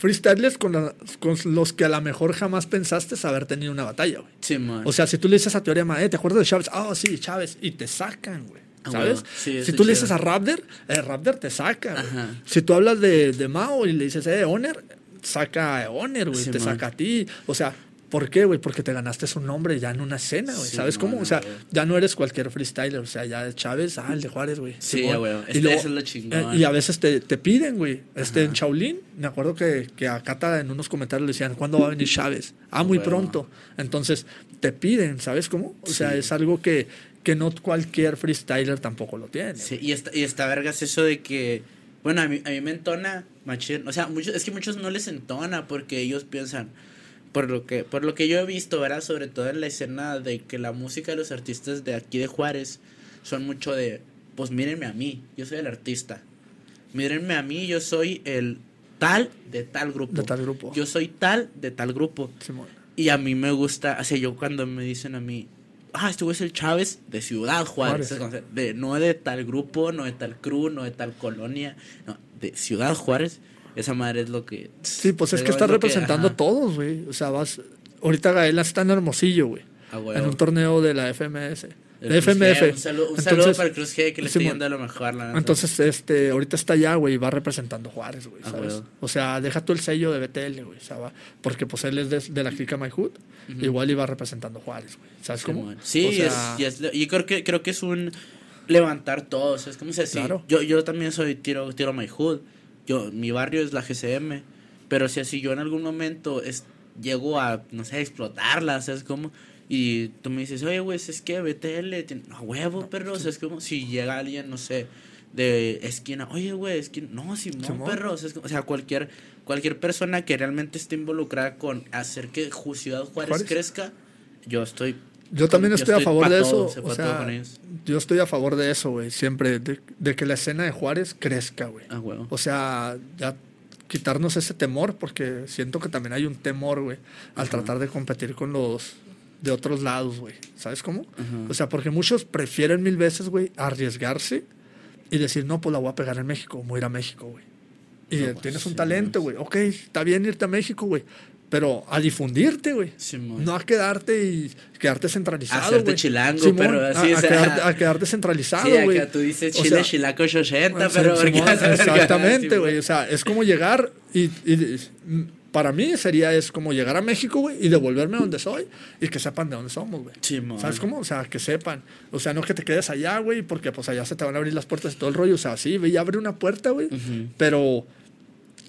freestylers con, la- con los que a lo mejor jamás pensaste haber tenido una batalla, güey. Sí, man. O sea, si tú le dices a teoría, eh, ¿te acuerdas de Chávez? Ah, sí, Chávez. Y te sacan, güey. Ah, ¿sabes? huevo. Sí, si tú le dices a Raptor, el Raptor te saca. güey. Ajá. Si tú hablas de, de Mao y le dices, eh, Honor, saca a Honor, güey, te saca a ti. O sea, ¿por qué, güey? Porque te ganaste su nombre ya en una escena, güey. ¿Sabes cómo? O sea, ya no eres cualquier freestyler. O sea, ya Chávez, ah, el de Juárez, güey. Sí, güey. Y Este- luego- eso es chingón. eh, y a veces te, te piden, güey. Este, en Shaolin, me acuerdo que, que a Cata en unos comentarios le decían, ¿cuándo va a venir Chávez? Ah, muy pronto. Entonces, te piden, ¿sabes cómo? O sea, Sí. es algo que, que no cualquier freestyler tampoco lo tiene. Sí, y está, y está vergas eso de que, bueno, a mí, a mí me entona machín, o sea, muchos, es que muchos no les entona porque ellos piensan, por lo que, por lo que yo he visto, ¿verdad? Sobre todo en la escena de que la música de los artistas de aquí de Juárez son mucho de, pues mírenme a mí, yo soy el artista, mírenme a mí, yo soy el tal de tal grupo. De tal grupo. Yo soy tal de tal grupo. Simón. Y a mí me gusta, o sea, yo cuando me dicen a mí, ah, este güey es el Chávez de Ciudad Juárez, de, no de tal grupo, no de tal crew, no de tal colonia, no, de Ciudad Juárez, esa madre es lo que... Sí, pues es que estás representando a todos, güey. O sea, vas. Ahorita Gaela está en Hermosillo, güey. A huevo. En un torneo de la FMS. De FMF. G, Un saludo, un saludo Entonces- para Cruz G que le está Simón. yendo a lo mejor, la. Entonces, este, ahorita está allá, güey, y va representando Juárez, güey, Ah, ¿sabes? O sea, deja tú el sello de BTL, güey, va- porque pues él es de, de la clica My Hood, igual iba representando Juárez, güey, ¿sabes cómo? Simón. Sí, O sea, es, y es- y creo que, creo que es un levantar todos, es como si así, Claro. yo, yo también soy tiro, tiro my hood, yo, mi barrio es la GCM, pero si así yo en algún momento es, llego a, no sé, explotarla, ¿sabes cómo? Y tú me dices, oye, güey, es que BTL, tiene- a huevo, perro, ¿sabes cómo? Si llega alguien, no sé, de esquina, oye, güey, esquina, no, Simón, Simón. perro, ¿sabes cómo? o sea, cualquier, cualquier persona que realmente esté involucrada con hacer que Ciudad Juárez, Juárez. crezca, yo estoy Yo también yo estoy a favor de todo, eso, se o sea, yo estoy a favor de eso, güey, siempre, de, de que la escena de Juárez crezca, güey. Ah, huevo. O sea, ya quitarnos ese temor, porque siento que también hay un temor, güey, al tratar de competir con los de otros lados, güey. ¿Sabes cómo? Ajá. O sea, porque muchos prefieren mil veces, güey, arriesgarse y decir, no, pues la voy a pegar en México, voy a ir a México, güey. Y No, eh, pues, tienes un sí, talento, güey. Ok, está bien irte a México, güey. Pero a difundirte, güey. No a quedarte y quedarte centralizado, Hacerte güey. chilango, pero a- así, a, o sea, quedarte, <laughs> a quedarte centralizado, güey. tú dices O Chile, sea, Chilaco 80, Sí, pero... Simón, exactamente, Sí, güey. O sea, es como llegar y, y- para mí sería es como llegar a México, güey, y devolverme a donde soy y que sepan de dónde somos, güey. ¿Sabes cómo? O sea, que sepan. O sea, no que te quedes allá, güey, porque pues allá se te van a abrir las puertas y todo el rollo. O sea, sí, ve y abre una puerta, güey. Pero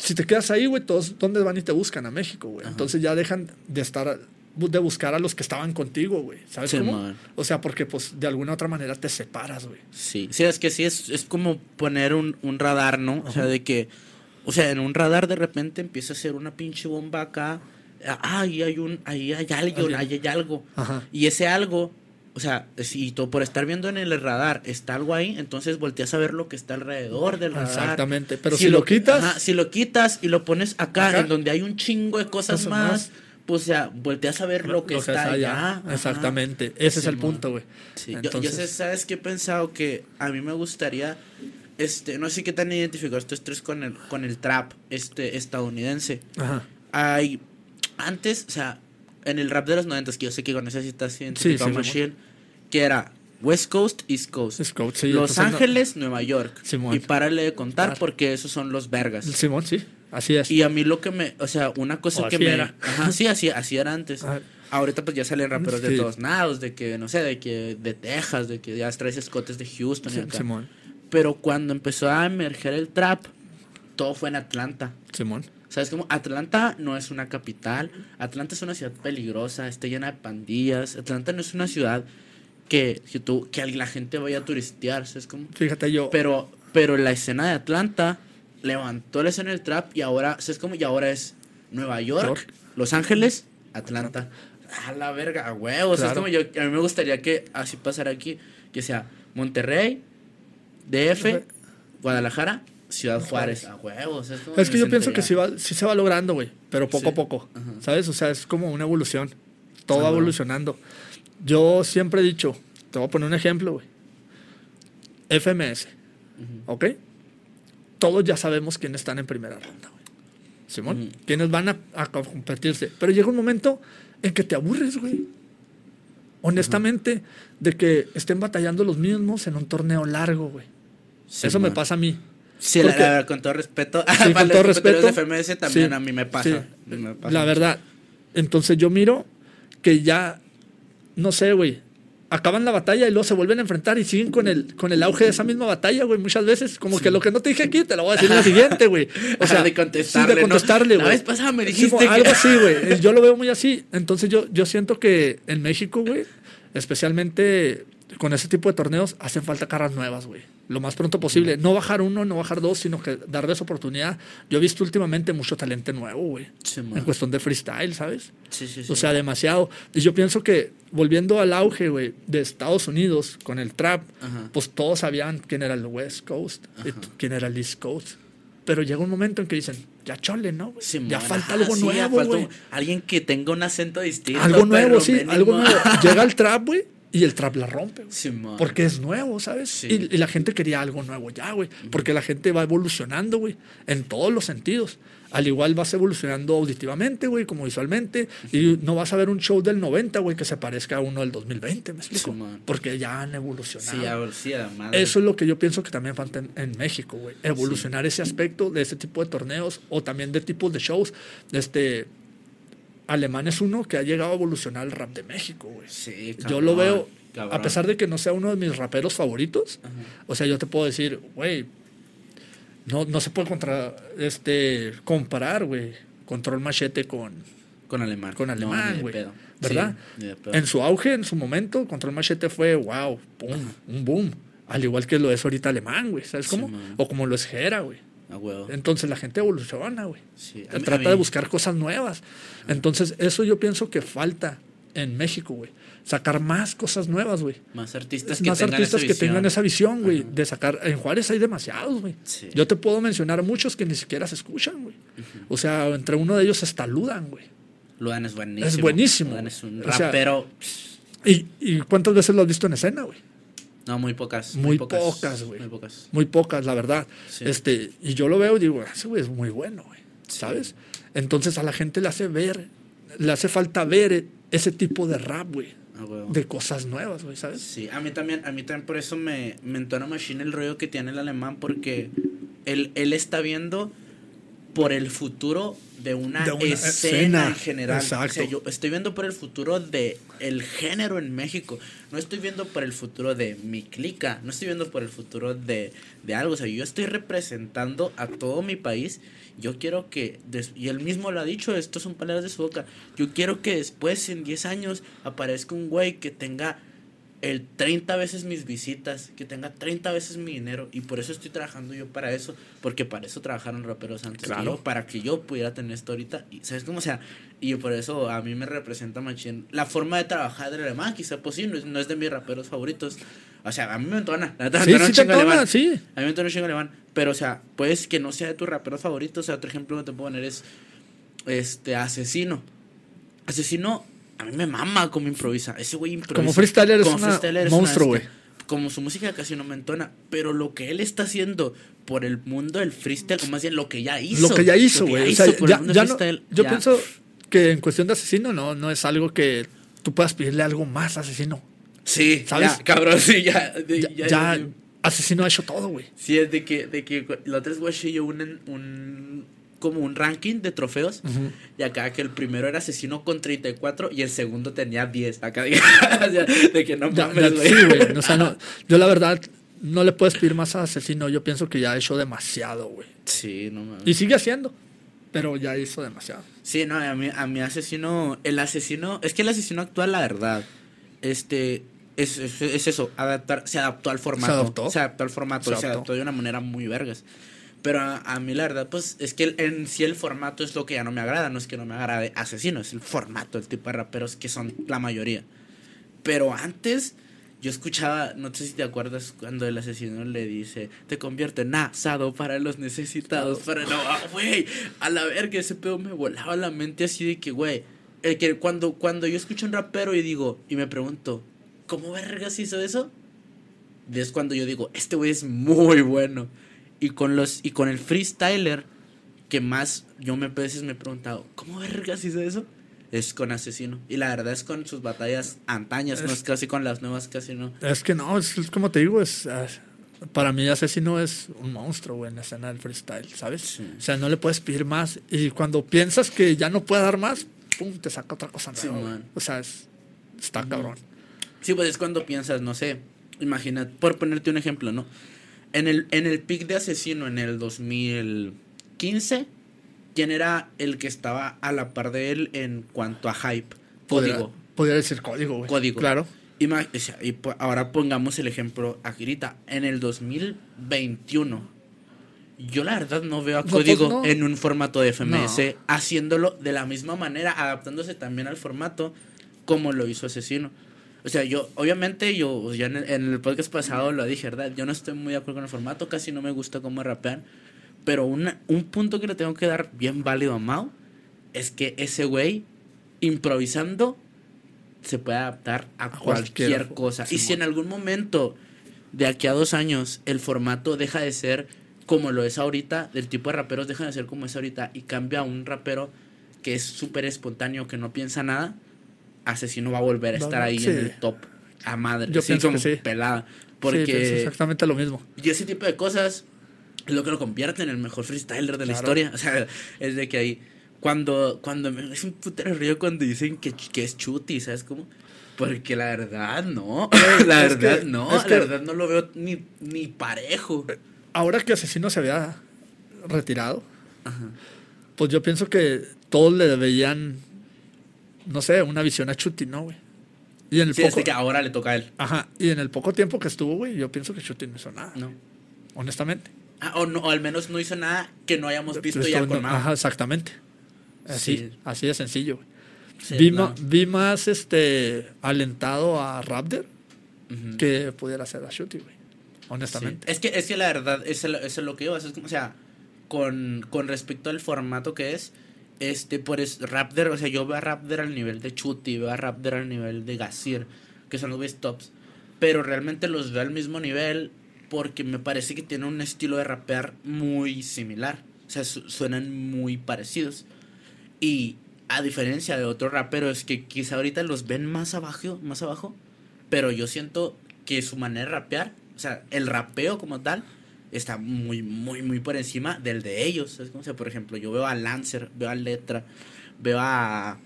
si te quedas ahí, güey, todos, ¿dónde van y te buscan? A México, güey. Entonces ya dejan de estar, de buscar a los que estaban contigo, güey. ¿Sabes Sí, cómo? man. O sea, porque pues de alguna otra manera te separas, güey. Sí, sí, es que sí, es, es como poner un, un radar, ¿no? O sea, de que, o sea, en un radar de repente empieza a ser una pinche bomba acá, ah, ahí hay un, ahí hay algo, Alguien. ahí hay algo. Ajá. Y ese algo, o sea, si tú por estar viendo en el radar está algo ahí, entonces volteas a ver lo que está alrededor del radar. Exactamente, pero si lo quitas- ajá, si lo quitas y lo pones acá, Acá. en donde hay un chingo de cosas más, más. pues o sea, volteas a ver lo que está allá. Exactamente. Ese es el punto, güey. Sí, yo- sé, ¿sabes qué he pensado? Que a mí me gustaría, este, no sé qué tan identificado estos tres con el, con el trap este, estadounidense. Ajá. Hay, antes, o sea, en el rap de los 90 que yo sé que con eso sí estás Sí, sí, Machine, que era West Coast, East Coast. East Coast, sí, los Ángeles, Nueva York. Simón. Y párale de contar porque esos son los vergas. Simón, sí. Así es. Y a mí lo que me, o sea, una cosa O que así me... era. Ajá, sí, así, así era antes. Ah. Ahorita pues ya salen raperos de todos lados, de que, no sé, de que de Texas, de que ya traes escotes de Houston y acá. Simón. Pero cuando empezó a emerger el trap, todo fue en Atlanta. Simón. ¿Sabes cómo? Atlanta no es una capital. Atlanta es una ciudad peligrosa, está llena de pandillas. Atlanta no es una ciudad que, que, tú, que la gente vaya a turistear, ¿sabes cómo? Fíjate yo. Pero, pero la escena de Atlanta levantó la escena del trap y ahora, ¿sabes cómo? Y ahora es Nueva York, York. Los Ángeles, Atlanta. A la verga, a huevos. Claro. Es como yo, a mí me gustaría que así pasara aquí, que sea Monterrey, DF, Guadalajara, Ciudad Juárez, a huevos. Es, Es que yo pienso que sí, va, sí se va logrando, güey. Pero poco Sí. a poco. Ajá. ¿Sabes? O sea, es como una evolución. Todo va evolucionando. Yo siempre he dicho, te voy a poner un ejemplo, güey. FMS. ¿Ok? Todos ya sabemos quiénes están en primera ronda, güey. Simón. Quiénes van a, a competirse. Pero llega un momento en que te aburres, güey. honestamente, de que estén batallando los mismos en un torneo largo, güey. Sí, Eso me pasa a mí. Sí, la, Porque- la verdad, con todo respeto. Sí, <laughs> con todo respeto. de FMS también Sí, a mí me pasa. sí. me pasa La verdad. Entonces yo miro que ya, no sé, güey. Acaban la batalla y luego se vuelven a enfrentar y siguen con el, con el auge de esa misma batalla, güey. Muchas veces, como que lo que no te dije aquí, te lo voy a decir en la siguiente, güey. <laughs> O sea, de contestarle, sí, de ¿no? contestarle, La güey. vez pasada me dijiste que- Algo así, güey. Yo lo veo muy así. Entonces yo, yo siento que en México, güey, especialmente con ese tipo de torneos, hacen falta caras nuevas, güey. Lo más pronto posible. No bajar uno, no bajar dos, sino que darles oportunidad. Yo he visto últimamente mucho talento nuevo, güey. Sí. En cuestión de freestyle, ¿sabes? Sí, sí, sí. O sea, demasiado. Y yo pienso que volviendo al auge, güey, de Estados Unidos con el trap, Ajá. pues todos sabían quién era el West Coast y Ajá. quién era el East Coast. Pero llega un momento en que dicen, ya chole, ¿no? Sí, ya man, falta algo sí, nuevo, güey. Alguien que tenga un acento distinto. Algo nuevo, sí, mínimo. algo nuevo. <laughs> Llega el trap, güey, y el trap la rompe, güey. Sí, man. Porque es nuevo, ¿sabes? Sí. Y, y la gente quería algo nuevo ya, güey. Porque la gente va evolucionando, güey, en todos los sentidos. Al igual vas evolucionando auditivamente, güey, como visualmente. Y no vas a ver un show del 90, güey, que se parezca a uno del 2020, ¿me explico? Sí. Porque ya han evolucionado. Sí, sí, además. Eso es lo que yo pienso que también falta en, en México, güey. Evolucionar ese aspecto de ese tipo de torneos o también de tipos de shows. Este, Alemán es uno que ha llegado a evolucionar el rap de México, güey. Sí, Yo lo cabrón, veo, cabrón. a pesar de que no sea uno de mis raperos favoritos, Ajá. o sea, yo te puedo decir, güey, no, no se puede contra, este, comparar, güey, Control Machete con, Con alemán. con No, alemán, güey. pedo. ¿Verdad? Sí. En su auge, en su momento, Control Machete fue, wow, pum, un boom. Al igual que lo es ahorita alemán, güey. ¿Sabes cómo? o como lo es Jera, güey. A huevo. Entonces la gente evoluciona, güey. Sí, Trata mí- de buscar cosas nuevas. Entonces, eso yo pienso que falta en México, güey. Sacar más cosas nuevas, güey. Más artistas que Más tengan artistas esa que visión. tengan esa visión, güey. De sacar. En Juárez hay demasiados, güey. Sí. Yo te puedo mencionar muchos que ni siquiera se escuchan, güey. O sea, entre uno de ellos está Ludan, güey. Luan es buenísimo. Es buenísimo. Luan es un O sea, rapero. ¿Y, ¿Y cuántas veces lo has visto en escena, güey? no, muy pocas. Muy pocas, güey. Muy pocas. Muy pocas, la verdad. Sí. Este, y yo lo veo y digo, ese güey es muy bueno, güey. Sí. ¿Sabes? Entonces a la gente le hace ver, le hace falta ver ese tipo de rap, güey. A huevo. De cosas nuevas, güey, ¿sabes? Sí, a mí también, a mí también por eso me, me entona machine el rollo que tiene el alemán, porque él, él está viendo por el futuro de una, De una escena, escena, en general. exacto. O sea, yo estoy viendo por el futuro de el género en México. No estoy viendo por el futuro de mi clica. No estoy viendo por el futuro de, de algo. O sea, yo estoy representando a todo mi país. Yo quiero que, y él mismo lo ha dicho, esto son palabras de su boca, yo quiero que después, en 10 años, aparezca un güey que tenga el 30 veces mis visitas, que tenga 30 veces mi dinero. Y por eso estoy trabajando yo para eso, porque para eso trabajaron raperos antes que Claro. yo, para que yo pudiera tener esto ahorita. Y, ¿Sabes cómo? O sea, y por eso a mí me representa machín. La forma de trabajar del alemán, quizá pues sí, no es, no es de mis raperos favoritos. O sea, a mí me. La Sí, sí te entona, sí. A mí me entona un chingo alemán. Pero, o sea, puedes que no sea de tus raperos favoritos. O sea, otro ejemplo que te puedo poner es este Asesino. Asesino, a mí me mama como improvisa. Ese güey improvisa. Como freestyler es Como una freestyler es una monstruo, güey. Como su música casi no me entona. Pero lo que él está haciendo por el mundo del freestyle, o más bien lo que ya hizo. Lo que ya hizo, güey. O sea, ya, ya no- yo ya. pienso que en cuestión de asesino no, no es algo que tú puedas pedirle algo más a asesino. Sí, ¿sabes? ya, cabrón, <laughs> sí, ya. Ya, asesino ha hecho todo, güey. Sí, es de que, de que la otra vez watché yo un, un, como un ranking de trofeos. Y acá que el primero era asesino con 34 y el segundo tenía 10. Acá <laughs> de que no mames, güey. sí, güey. O sea, no, yo la verdad no le puedes pedir más a asesino. Yo pienso que ya ha hecho demasiado, güey. Sí, no mames. Y sigue haciendo, pero ya hizo demasiado. Sí, no, a mí, a mi asesino, el asesino, es que el asesino actual, la verdad, este, es, es, es eso, adaptar, se adaptó al formato. ¿Se adaptó? Se adaptó al formato, Se se, adaptó. adaptó de una manera muy vergas. Pero a, a mí la verdad, pues, es que en sí el formato es lo que ya no me agrada, no es que no me agrade asesino, es el formato, el tipo de raperos que son la mayoría. Pero antes, yo escuchaba, no sé si te acuerdas cuando el asesino le dice, te convierte en asado para los necesitados, para no, ah, güey, a la verga, ese pedo me volaba la mente así de que, güey, el que cuando, cuando yo escucho un rapero y digo, y me pregunto, ¿cómo vergas hizo eso? Es cuando yo digo, este güey es muy bueno. Y con los, y con el freestyler, que más yo me a veces me he preguntado, ¿cómo vergas hizo eso? es con Asesino. Y la verdad es con sus batallas antañas, no es casi con las nuevas, casi no. Es que no, es, es como te digo, es, ah, para mí Asesino es un monstruo, güey, en la escena del freestyle, ¿sabes? Sí. O sea, no le puedes pedir más. Y cuando piensas que ya no puede dar más, pum, te saca otra cosa Sí, nueva. güey. man. o sea, es, está cabrón. Sí, pues es cuando piensas, no sé, imagina, por ponerte un ejemplo, ¿no? En el, en el pick de Asesino en el 2015, ¿quién era el que estaba a la par de él en cuanto a hype? Código. Podría decir código, güey. Código. Claro. Y po- ahora pongamos el ejemplo aquí ahorita. En el 2021, yo la verdad no veo a No, Código pues no. en un formato de FMS No. haciéndolo de la misma manera, adaptándose también al formato como lo hizo Asesino. O sea, yo, obviamente, yo ya en el, en el podcast pasado lo dije, ¿verdad? Yo no estoy muy de acuerdo con el formato, casi no me gusta cómo rapean. Pero una- un punto que le tengo que dar bien válido a Mao es que ese güey, improvisando, se puede adaptar a, cualquier cosa. Y si en algún momento, de aquí a dos años, el formato deja de ser como lo es ahorita, del tipo de raperos deja de ser como es ahorita y cambia a un rapero que es súper espontáneo, que no piensa nada, Asesino va a volver a estar ahí sí. en el top a madre. Yo sí, pienso como que sí. pelada. Sí, Porque es exactamente lo mismo. y ese tipo de cosas es lo que lo convierte en el mejor freestyler de la historia. <laughs> O sea, es de que ahí. Cuando, cuando me es un putero río cuando dicen que, que es chuti, ¿sabes cómo? Porque la verdad no. <laughs> la verdad que- no. la que- verdad no lo veo ni, ni parejo. Ahora que Asesino se había retirado, pues yo pienso que todos le veían, no sé, una visión a Chuti, ¿no, güey? Y en el Sí, poco, desde que ahora le toca a él. ajá, y en el poco tiempo que estuvo, güey, yo pienso que Chuti no hizo nada, No. honestamente. Ah, o, no, o al menos no hizo nada que no hayamos visto ya con Mao. Ajá, exactamente. Así, Sí. así de sencillo. güey. Sí, vi, no. vi más este alentado a Raptor que pudiera ser a Chuti, güey. Sí. Honestamente. Es que, es que la verdad, eso, es lo- eso es lo que yo, es como, o sea, con, con respecto al formato que es, este, por es, Raptor, o sea, yo veo a Raptor al nivel de Chuti, veo a Raptor al nivel de Gasir, que son los tops, pero realmente los veo al mismo nivel porque me parece que tienen un estilo de rapear muy similar, o sea, su- suenan muy parecidos. Y a diferencia de otros raperos que quizá ahorita los ven más abajo, más abajo, pero yo siento que su manera de rapear, o sea, el rapeo como tal, está muy, muy, muy por encima del de ellos. ¿sabes cómo? O sea, por ejemplo, yo veo a Lancer, veo a Letra, veo a.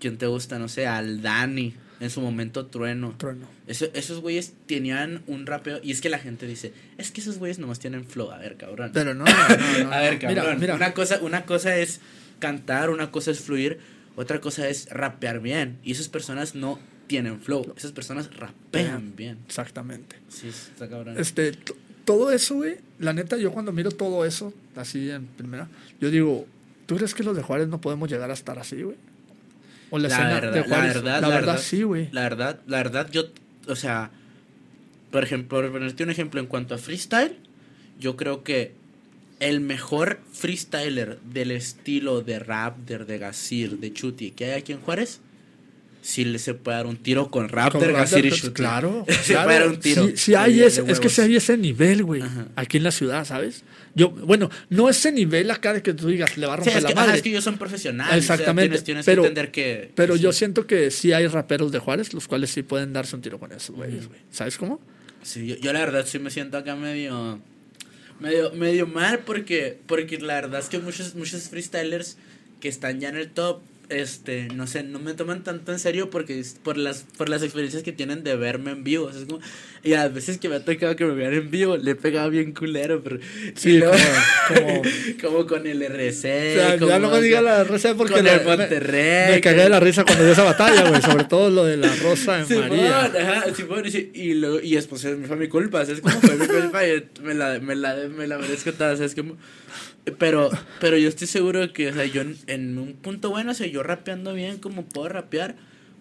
¿Quién te gusta? No sé, al Dani, en su momento Trueno. Trueno. Eso- esos güeyes tenían un rapeo. Y es que la gente dice, es que esos güeyes nomás tienen flow. A ver, cabrón. Pero no, no, <laughs> no, no, a ver, cabrón. Mira, mira. Una, cosa, una cosa es cantar, una cosa es fluir, otra cosa es rapear bien. Y esas personas no tienen flow. Esas personas rapean bien. Exactamente. Sí, está cabrón. Este, todo eso, güey, la neta, yo cuando miro todo eso, así en primera, yo digo, ¿tú crees que los de Juárez no podemos llegar a estar así, güey? O la, La escena verdad, de la Juárez. verdad, la la verdad, verdad. sí, güey. La verdad, la verdad, yo, o sea, por ejemplo, por ponerte un ejemplo en cuanto a freestyle, yo creo que el mejor freestyler del estilo de Raptor, de Gasir, de Chuti que hay aquí en Juárez, sí le se puede dar un tiro con Raptor, Con Gasir y Raptor, Chuti. Claro, se <laughs> claro. puede dar un tiro. Sí, sí hay ese- es que sí hay ese nivel, güey, aquí en la ciudad, ¿sabes? Yo, bueno, no ese nivel acá de que tú digas, le va a Sí, romper es, la que, madre. ajá, es que ellos son profesionales. Exactamente, O sea, tienes, tienes pero- que entender que. Pero que yo sí. siento que sí hay raperos de Juárez, los cuales sí pueden darse un tiro con esos güeyes, güey. ¿Sabes cómo? Sí, yo, yo la verdad sí me siento acá medio medio medio mal porque porque la verdad es que muchos muchos freestylers que están ya en el top este no sé no me toman tanto en serio porque es por las por las experiencias que tienen de verme en vivo o sea, es como- y a veces que me ha tocado que me vean en vivo le he pegado bien culero pero Sí, y luego- como- como- <laughs> como con el RC O sea, como ya no me diga la risa porque con el me- Monterrey Me cagué de la risa cuando vi esa batalla, güey. Sobre todo lo de la Rosa en Simón, María. ajá, Simón, y, sí, y, luego, y después fue mi culpa, ¿sabes cómo fue mi culpa? Y me la, me la, me la merezco toda, ¿sabes cómo? Pero, pero yo estoy seguro que, o sea, yo en, un punto bueno, o sea, yo rapeando bien como puedo rapear,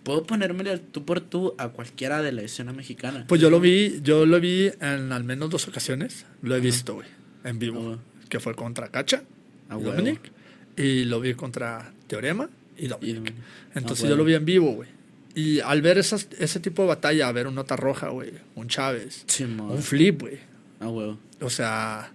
puedo ponerme al tú por tú a cualquiera de la escena mexicana. Pues yo lo vi, yo lo vi en al menos dos ocasiones. Lo he visto, güey. En vivo. Que fue contra Cacha Ah, huevo. Dominic. Y lo vi contra Teorema y Dominic. Entonces yo lo vi en vivo, güey. Y al ver esas, ese tipo de batalla, a ver un Nota Roja, güey, un Chávez, un Flip, güey. Ah, huevo. O sea,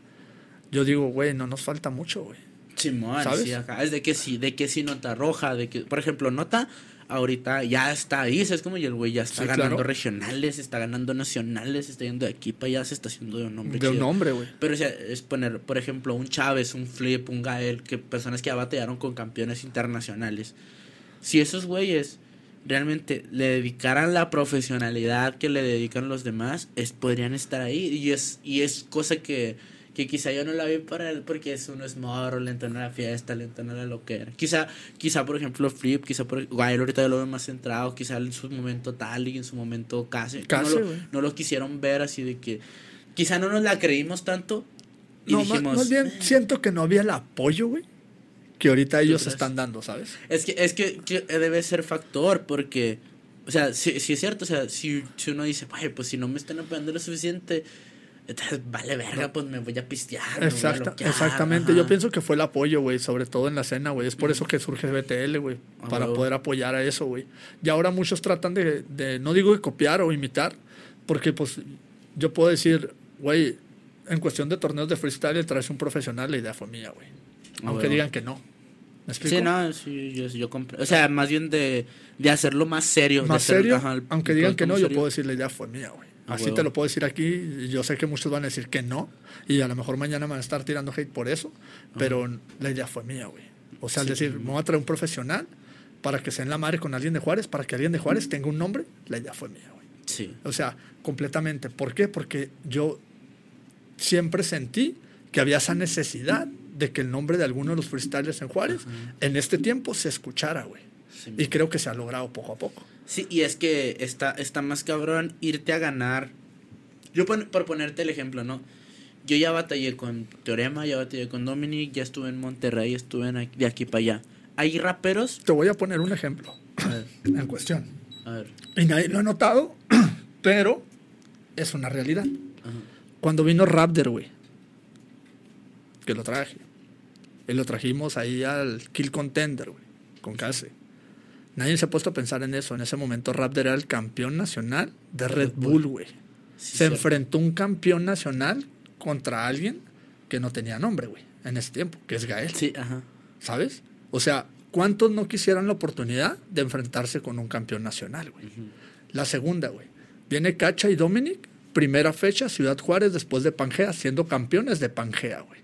yo digo, güey, no nos falta mucho, güey. Simón, ¿Sabes? sí. Es de que sí, de que sí nota roja, de que, por ejemplo, nota ahorita ya está ahí, es como y el güey ya está Sí, ganando claro. regionales, está ganando nacionales, está yendo de aquí para allá, se está haciendo de un nombre De un nombre, güey. Pero o sea, es poner, por ejemplo, un Chávez, un Flip, un Gael, que personas que ya batallaron con campeones internacionales. Si esos güeyes realmente le dedicaran la profesionalidad que le dedican los demás, es, podrían estar ahí. Y es, y es cosa que, que quizá yo no la vi para él porque es uno es morro, le entona la fiesta, le entona la loquera. Quizá, quizá por ejemplo, Flip, quizá por Gael ahorita yo lo veo más centrado, quizá en su momento tal y en su momento casi. Casi, no, lo, güey. no lo quisieron ver así de que quizá no nos la creímos tanto. Y No, dijimos, más bien siento que no había el apoyo, güey, que ahorita ellos están dando, ¿sabes? Es que, es que, que debe ser factor, porque, o sea, si, si es cierto, o sea, si, si uno dice, "Ay, pues si no me están apoyando lo suficiente, entonces vale verga, pues me voy a pistear. me voy a Exacta- loquear", exactamente. ajá. Yo pienso que fue el apoyo, güey, sobre todo en la escena, güey. Es por eso que surge BTL, güey, Ah, para poder apoyar a eso, güey. Y ahora muchos tratan de, de, no digo de copiar o imitar, porque pues yo puedo decir, güey, en cuestión de torneos de freestyle, traes un profesional, la idea fue mía, güey. Aunque digan que no. ¿Me explico? Sí, no, sí, yo, yo compré. O sea, más bien de, de hacerlo más serio. de Más hacer- serio, ajá, el- aunque digan que no, yo puedo decir la idea fue mía, güey. Así te lo puedo decir aquí. Yo sé que muchos van a decir que no. Y a lo mejor mañana me van a estar tirando hate por eso. Pero la idea fue mía, güey. O sea, Sí. es decir, me voy a traer un profesional para que se en la madre con alguien de Juárez, para que alguien de Juárez tenga un nombre. La idea fue mía, güey. Sí. O sea, completamente. ¿Por qué? Porque yo siempre sentí que había esa necesidad de que el nombre de alguno de los freestylers en Juárez en este tiempo se escuchara, güey. Sí. Y creo que se ha logrado poco a poco. Sí, y es que está, está más cabrón irte a ganar. Yo por ponerte el ejemplo, ¿no? Yo ya batallé con Teorema, ya batallé con Dominic, ya estuve en Monterrey, estuve en aquí- de aquí para allá. Hay raperos. Te voy a poner un ejemplo A ver, <coughs> en cuestión. a ver. Y nadie lo ha notado, <coughs> pero es una realidad. Ajá. Cuando vino Raptor, güey, que lo traje, y lo trajimos ahí al Kill Contender, güey, con Case. Nadie se ha puesto a pensar en eso. En ese momento Raptor era el campeón nacional de Red Bull, güey. Sí, se cierto. enfrentó un campeón nacional contra alguien que no tenía nombre, güey, en ese tiempo, que es Gael. Sí, ajá. ¿Sabes? O sea, ¿cuántos no quisieran la oportunidad de enfrentarse con un campeón nacional, güey? La segunda, güey. Viene Cacha y Dominic, primera fecha, Ciudad Juárez, después de Pangea, siendo campeones de Pangea, güey.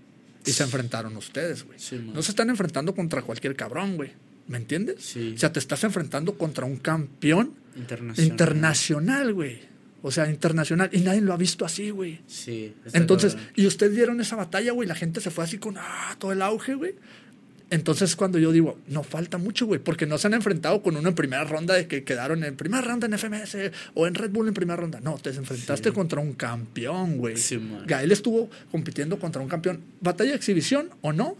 Y se enfrentaron ustedes, güey. Sí, no se están enfrentando contra cualquier cabrón, güey. ¿Me entiendes? Sí. O sea, te estás enfrentando contra un campeón Internacional. güey. O sea, internacional. Y nadie lo ha visto así, güey. Sí. Entonces, cabrón. y ustedes dieron esa batalla, güey, la gente se fue así con ah, todo el auge, güey. Entonces, cuando yo digo, no falta mucho, güey, porque no se han enfrentado con uno en primera ronda de que quedaron en primera ronda en FMS o en Red Bull en primera ronda. No, te enfrentaste Sí. contra un campeón, güey. Sí. Gael estuvo compitiendo contra un campeón. Batalla de exhibición o no,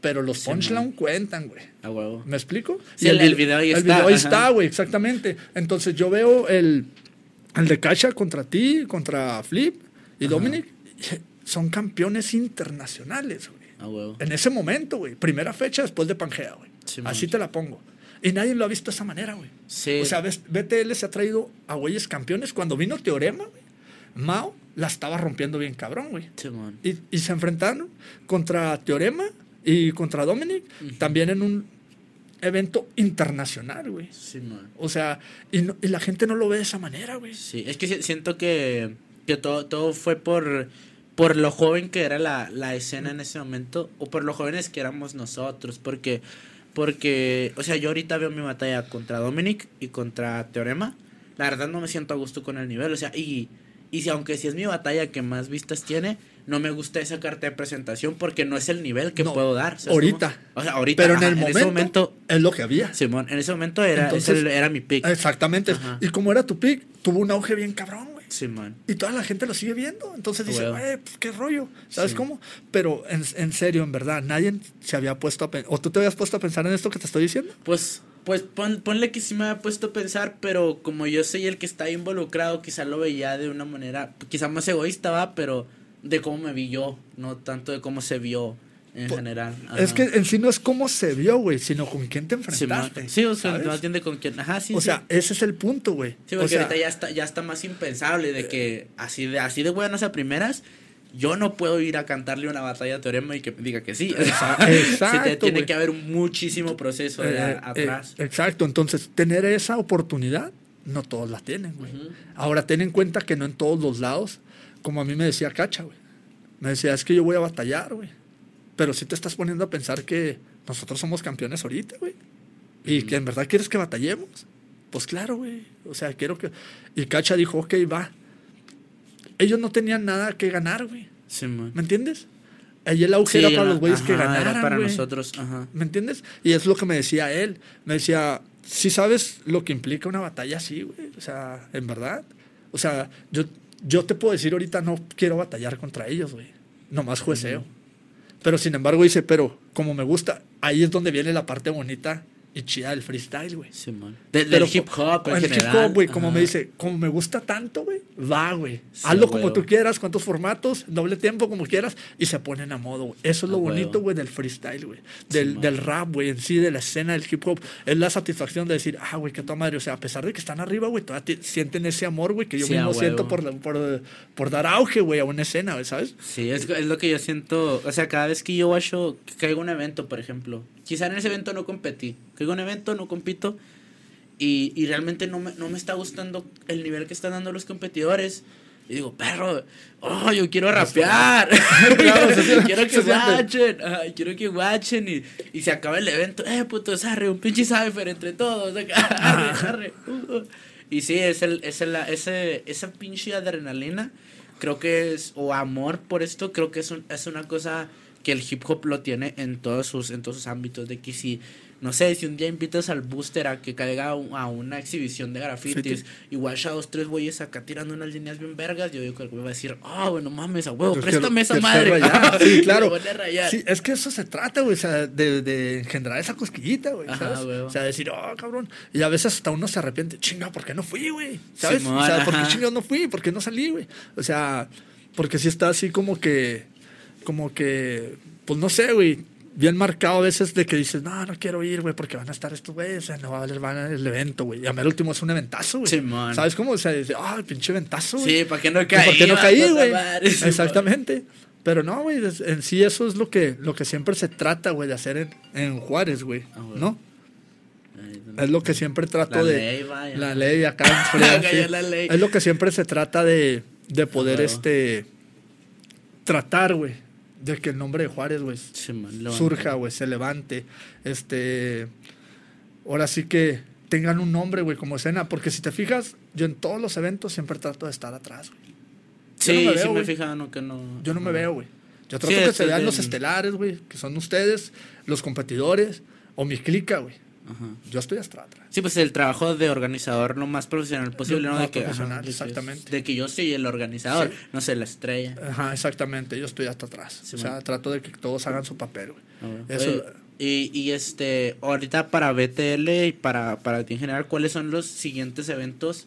pero los Sí, punchline cuentan, güey. A huevo. ¿Me explico? Sí, el- el video ahí el está, video ahí ajá. está, güey, exactamente. Entonces yo veo el, el de Cacha contra ti, contra Flip y Ajá. Dominic. Son campeones internacionales, güey. A huevo. En ese momento, güey. Primera fecha después de Pangea, güey. Sí, man. Así te la pongo. Y nadie lo ha visto de esa manera, güey. Sí. O sea, BTL se ha traído a güeyes campeones. Cuando vino Teorema, güey, Mao la estaba rompiendo bien cabrón, güey. Simón. Y, y se enfrentaron contra Teorema y contra Dominic, también en un evento internacional, güey. Simón. O sea, y, no- y la gente no lo ve de esa manera, güey. Sí, es que si- siento que, que todo, todo fue por, por lo joven que era la, la escena en ese momento, o por lo jóvenes que éramos nosotros, porque, porque, o sea, yo ahorita veo mi batalla contra Dominic y contra Teorema, la verdad no me siento a gusto con el nivel, o sea, y, y si aunque si es mi batalla que más vistas tiene, no me gusta esa carta de presentación porque no es el nivel que No, puedo dar. ¿sabes ahorita. O sea, ahorita. Pero en el momento, ese momento, es lo que había. Simón, en ese momento era, Entonces- ese era mi pick. Exactamente. Ajá. Y como era tu pick, tuvo un auge bien cabrón, güey. Simón. Y toda la gente lo sigue viendo. Entonces dice, güey, pues, qué rollo. ¿Sabes Sí. cómo? Pero en, en serio, en verdad, nadie se había puesto a pensar. ¿O tú te habías puesto a pensar en esto que te estoy diciendo? Pues, pues pon- ponle que sí me había puesto a pensar, pero como yo soy el que está involucrado, quizá lo veía de una manera, quizá más egoísta, va, pero de cómo me vi yo, no tanto de cómo se vio en Po- general. Es que en sí no es cómo se vio, güey, sino con quién te enfrentaste. sí, o sea, no entiende con quién. Ajá, sí. o sí. sea, ese es el punto, güey. Sí, o porque sea, ahorita ya está, ya está más impensable de que así de, así de buenas a primeras, yo no puedo ir a cantarle una batalla de teorema y que diga que sí. <laughs> Exacto. tiene que haber muchísimo proceso eh, eh, atrás. exacto, entonces tener esa oportunidad, no todos la tienen, güey. Ahora ten en cuenta que no en todos los lados, como a mí me decía Cacha, güey. Me decía, es que yo voy a batallar, güey. Pero si te estás poniendo a pensar que nosotros somos campeones ahorita, güey. Y que en verdad quieres que batallemos. Pues claro, güey. O sea, quiero que... Y Cacha dijo, ok, va. Ellos no tenían nada que ganar, güey. Sí, ¿Me entiendes? Ahí el auge era para los güeyes que ganaran, era para nosotros, ajá. ¿Me entiendes? Y es lo que me decía él. Me decía, si sabes lo que implica una batalla así, güey. O sea, en verdad. O sea, yo, yo te puedo decir ahorita no quiero batallar contra ellos, güey. Nomás jueceo. Pero sin embargo dice, pero como me gusta, ahí es donde viene la parte bonita y chida del freestyle, güey. Sí, man. del hip hop, en el hip hop, güey, como me dice, como me gusta tanto, güey, va, güey. Hazlo como tú quieras, cuántos formatos, doble tiempo, como quieras, y se ponen a modo, güey. Eso es lo bonito, güey, del freestyle, güey. Del, del, rap, güey, en sí, de la escena del hip hop. Es la satisfacción de decir, ah, güey, qué toda madre. O sea, a pesar de que están arriba, güey, todavía sienten ese amor, güey, que yo mismo siento por, por, por, dar auge, güey, a una escena, güey, ¿sabes? Sí, es, es lo que yo siento. O sea, cada vez que yo que caigo un evento, por ejemplo, quizá en ese evento no competí. Caigo un evento, no compito. Y, y realmente no me, no me está gustando el nivel que están dando los competidores. Y digo, perro, oh, yo quiero rapear. <laughs> <laughs> quiero que watchen. quiero que watchen. Y, y, se acaba el evento. Eh, puto, arre, un pinche cypher entre todos. <laughs> Arre, uh. Y sí, es el, es el, ese, esa pinche adrenalina. Creo que es, o amor por esto, creo que es, un, es una cosa que el hip hop lo tiene en todos sus, en todos sus ámbitos, de que si, no sé, si un día invitas al booster a que caiga a una exhibición de grafitis, igual ya dos, tres güeyes acá tirando unas líneas bien vergas, yo digo que el güey va a decir, ah, oh, bueno, mames, a huevo, préstame esa madre. <laughs> sí, claro. Sí, es que eso se trata, güey, o sea, de, de generar esa cosquillita, güey, ¿sabes? O sea, decir, oh, cabrón. Y a veces hasta uno se arrepiente, chinga, ¿por qué no fui, güey? ¿Sabes? o sea, ¿por qué chingados no fui? ¿Por qué no salí, güey? O sea, porque si está así como que como que, pues no sé, güey, bien marcado a veces de que dices, no, no quiero ir, güey, porque van a estar estos güeyes, o sea, no va a valer van el evento, güey. Y a mí el último es un eventazo, güey. Sí, ¿Sabes cómo? O sea, dice, ah, pinche eventazo, güey. Sí, ¿para qué no caí? ¿Para qué no caí, güey? Exactamente. Pero no, güey, en sí eso es lo que, lo que siempre se trata, güey, de hacer en, en Juárez, güey, ah, ¿no? Es lo que siempre trato la de... Ley, vaya. La ley, acá en <laughs> la ley. Es lo que siempre se trata de, de poder, este, tratar, güey de que el nombre de Juárez, güey, surja, güey, se levante. Este, ahora sí que tengan un nombre, güey, como escena, porque si te fijas, yo en todos los eventos siempre trato de estar atrás, güey. Sí, no me sí me fijan, que no. Yo no me veo, güey. Yo trato que se vean los estelares, güey, que son ustedes, los competidores, o mi clica, güey. Yo estoy atrás. Sí, pues el trabajo de organizador lo más profesional posible, ¿no? de que, exactamente. de que yo soy el organizador, no sé, la estrella. Ajá, exactamente. Yo estoy hasta atrás. o sea, trato de que todos hagan su papel, güey. Ah, Eso... y, y este, ahorita para BTL y para, para ti en general, ¿cuáles son los siguientes eventos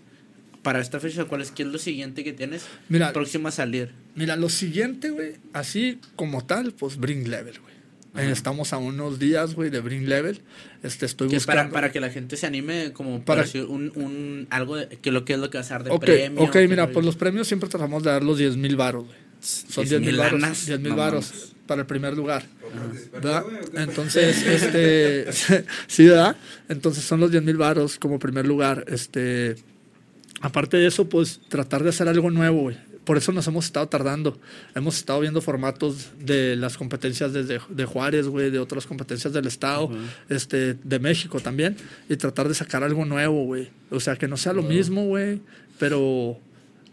para esta fecha? ¿Cuál es, ¿Qué es lo siguiente que tienes mira, próximo a salir? Mira, lo siguiente, güey, así como tal, pues Bring Level, güey. Estamos a unos días, güey, de Bring Level. Este, estoy buscando... para, para, que la gente se anime, como para, un, un, algo de, que lo que es lo que va a ser de premio. Ok, mira, pues los premios siempre tratamos de dar los 10 mil baros, güey. Son 10 mil baros. 10 mil baros para el primer lugar. ¿verdad? Entonces, este, <laughs> sí, ¿verdad? Entonces son los 10 mil baros como primer lugar. Este, aparte de eso, pues tratar de hacer algo nuevo, güey por eso nos hemos estado tardando. Hemos estado viendo formatos de las competencias desde de Juárez, güey, de otras competencias del Estado, este, de México también, y tratar de sacar algo nuevo, güey. O sea, que no sea lo mismo, güey, pero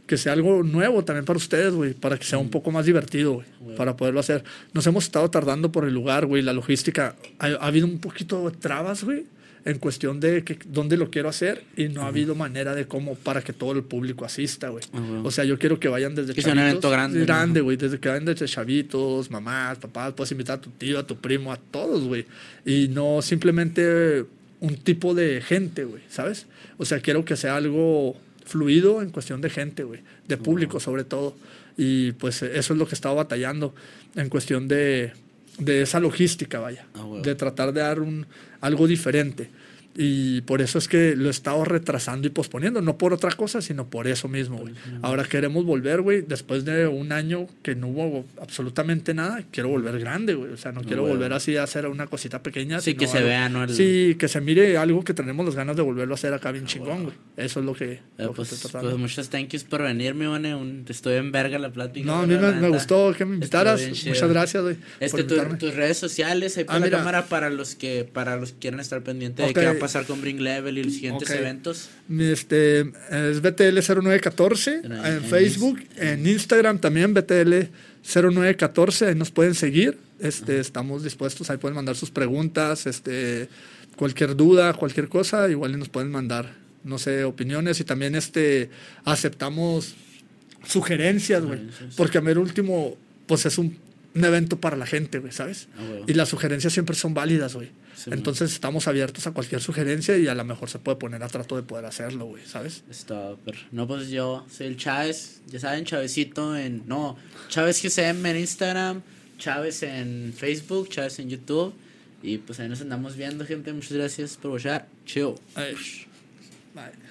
que sea algo nuevo también para ustedes, güey, para que sea un poco más divertido, güey, para poderlo hacer. Nos hemos estado tardando por el lugar, güey, la logística. Ha, ha habido un poquito de trabas, güey en cuestión de que, dónde lo quiero hacer y no ha habido manera de cómo para que todo el público asista, güey. Ah, o sea, yo quiero que vayan desde que chavitos. un evento grande. Grande, güey. Desde que vayan desde chavitos, mamás, papás, puedes invitar a tu tío, a tu primo, a todos, güey. Y no simplemente un tipo de gente, güey, ¿sabes? O sea, quiero que sea algo fluido en cuestión de gente, güey. De público, sobre todo. Y pues eso es lo que he estado batallando en cuestión de de esa logística, vaya, ah, de tratar de dar un, algo diferente. Y por eso es que lo he estado retrasando y posponiendo, no por otra cosa, sino por eso mismo, güey. Ahora queremos volver, güey, después de un año que no hubo absolutamente nada, quiero volver grande, güey. O sea, no, quiero volver así a hacer una cosita pequeña. Sí, que se vea, ¿no? Sí, que se mire algo que tenemos las ganas de volverlo a hacer acá bien chingón, güey. Eso es lo que, eh, pues, pues, muchas thank yous por venirme, güey. Estoy en verga la plática. No, a mí me, gustó que me invitaras. Muchas gracias, güey. Este, tus redes sociales, ahí para ah, la cámara para los que para los que quieran estar pendientes de qué va a pasar con Bring Level y los siguientes eventos. Este, es BTL0914 en, Facebook, en Instagram también BTL0914, ahí nos pueden seguir. Este, estamos dispuestos, ahí pueden mandar sus preguntas, este, cualquier duda, cualquier cosa, igual nos pueden mandar, no sé, opiniones y también este, aceptamos sugerencias, güey. Porque a ver, último, pues es un, un evento para la gente, güey, ¿sabes? Ah, y las sugerencias siempre son válidas, güey. Entonces estamos abiertos a cualquier sugerencia y a lo mejor se puede poner a trato de poder hacerlo, güey, ¿sabes? Está, pero no, pues yo soy el Chávez, ya saben, Chavezito en, no, Chávez GCM en Instagram, Chávez en Facebook, Chávez en YouTube. Y pues ahí nos andamos viendo, gente. Muchas gracias por watchar. Chill. Bye.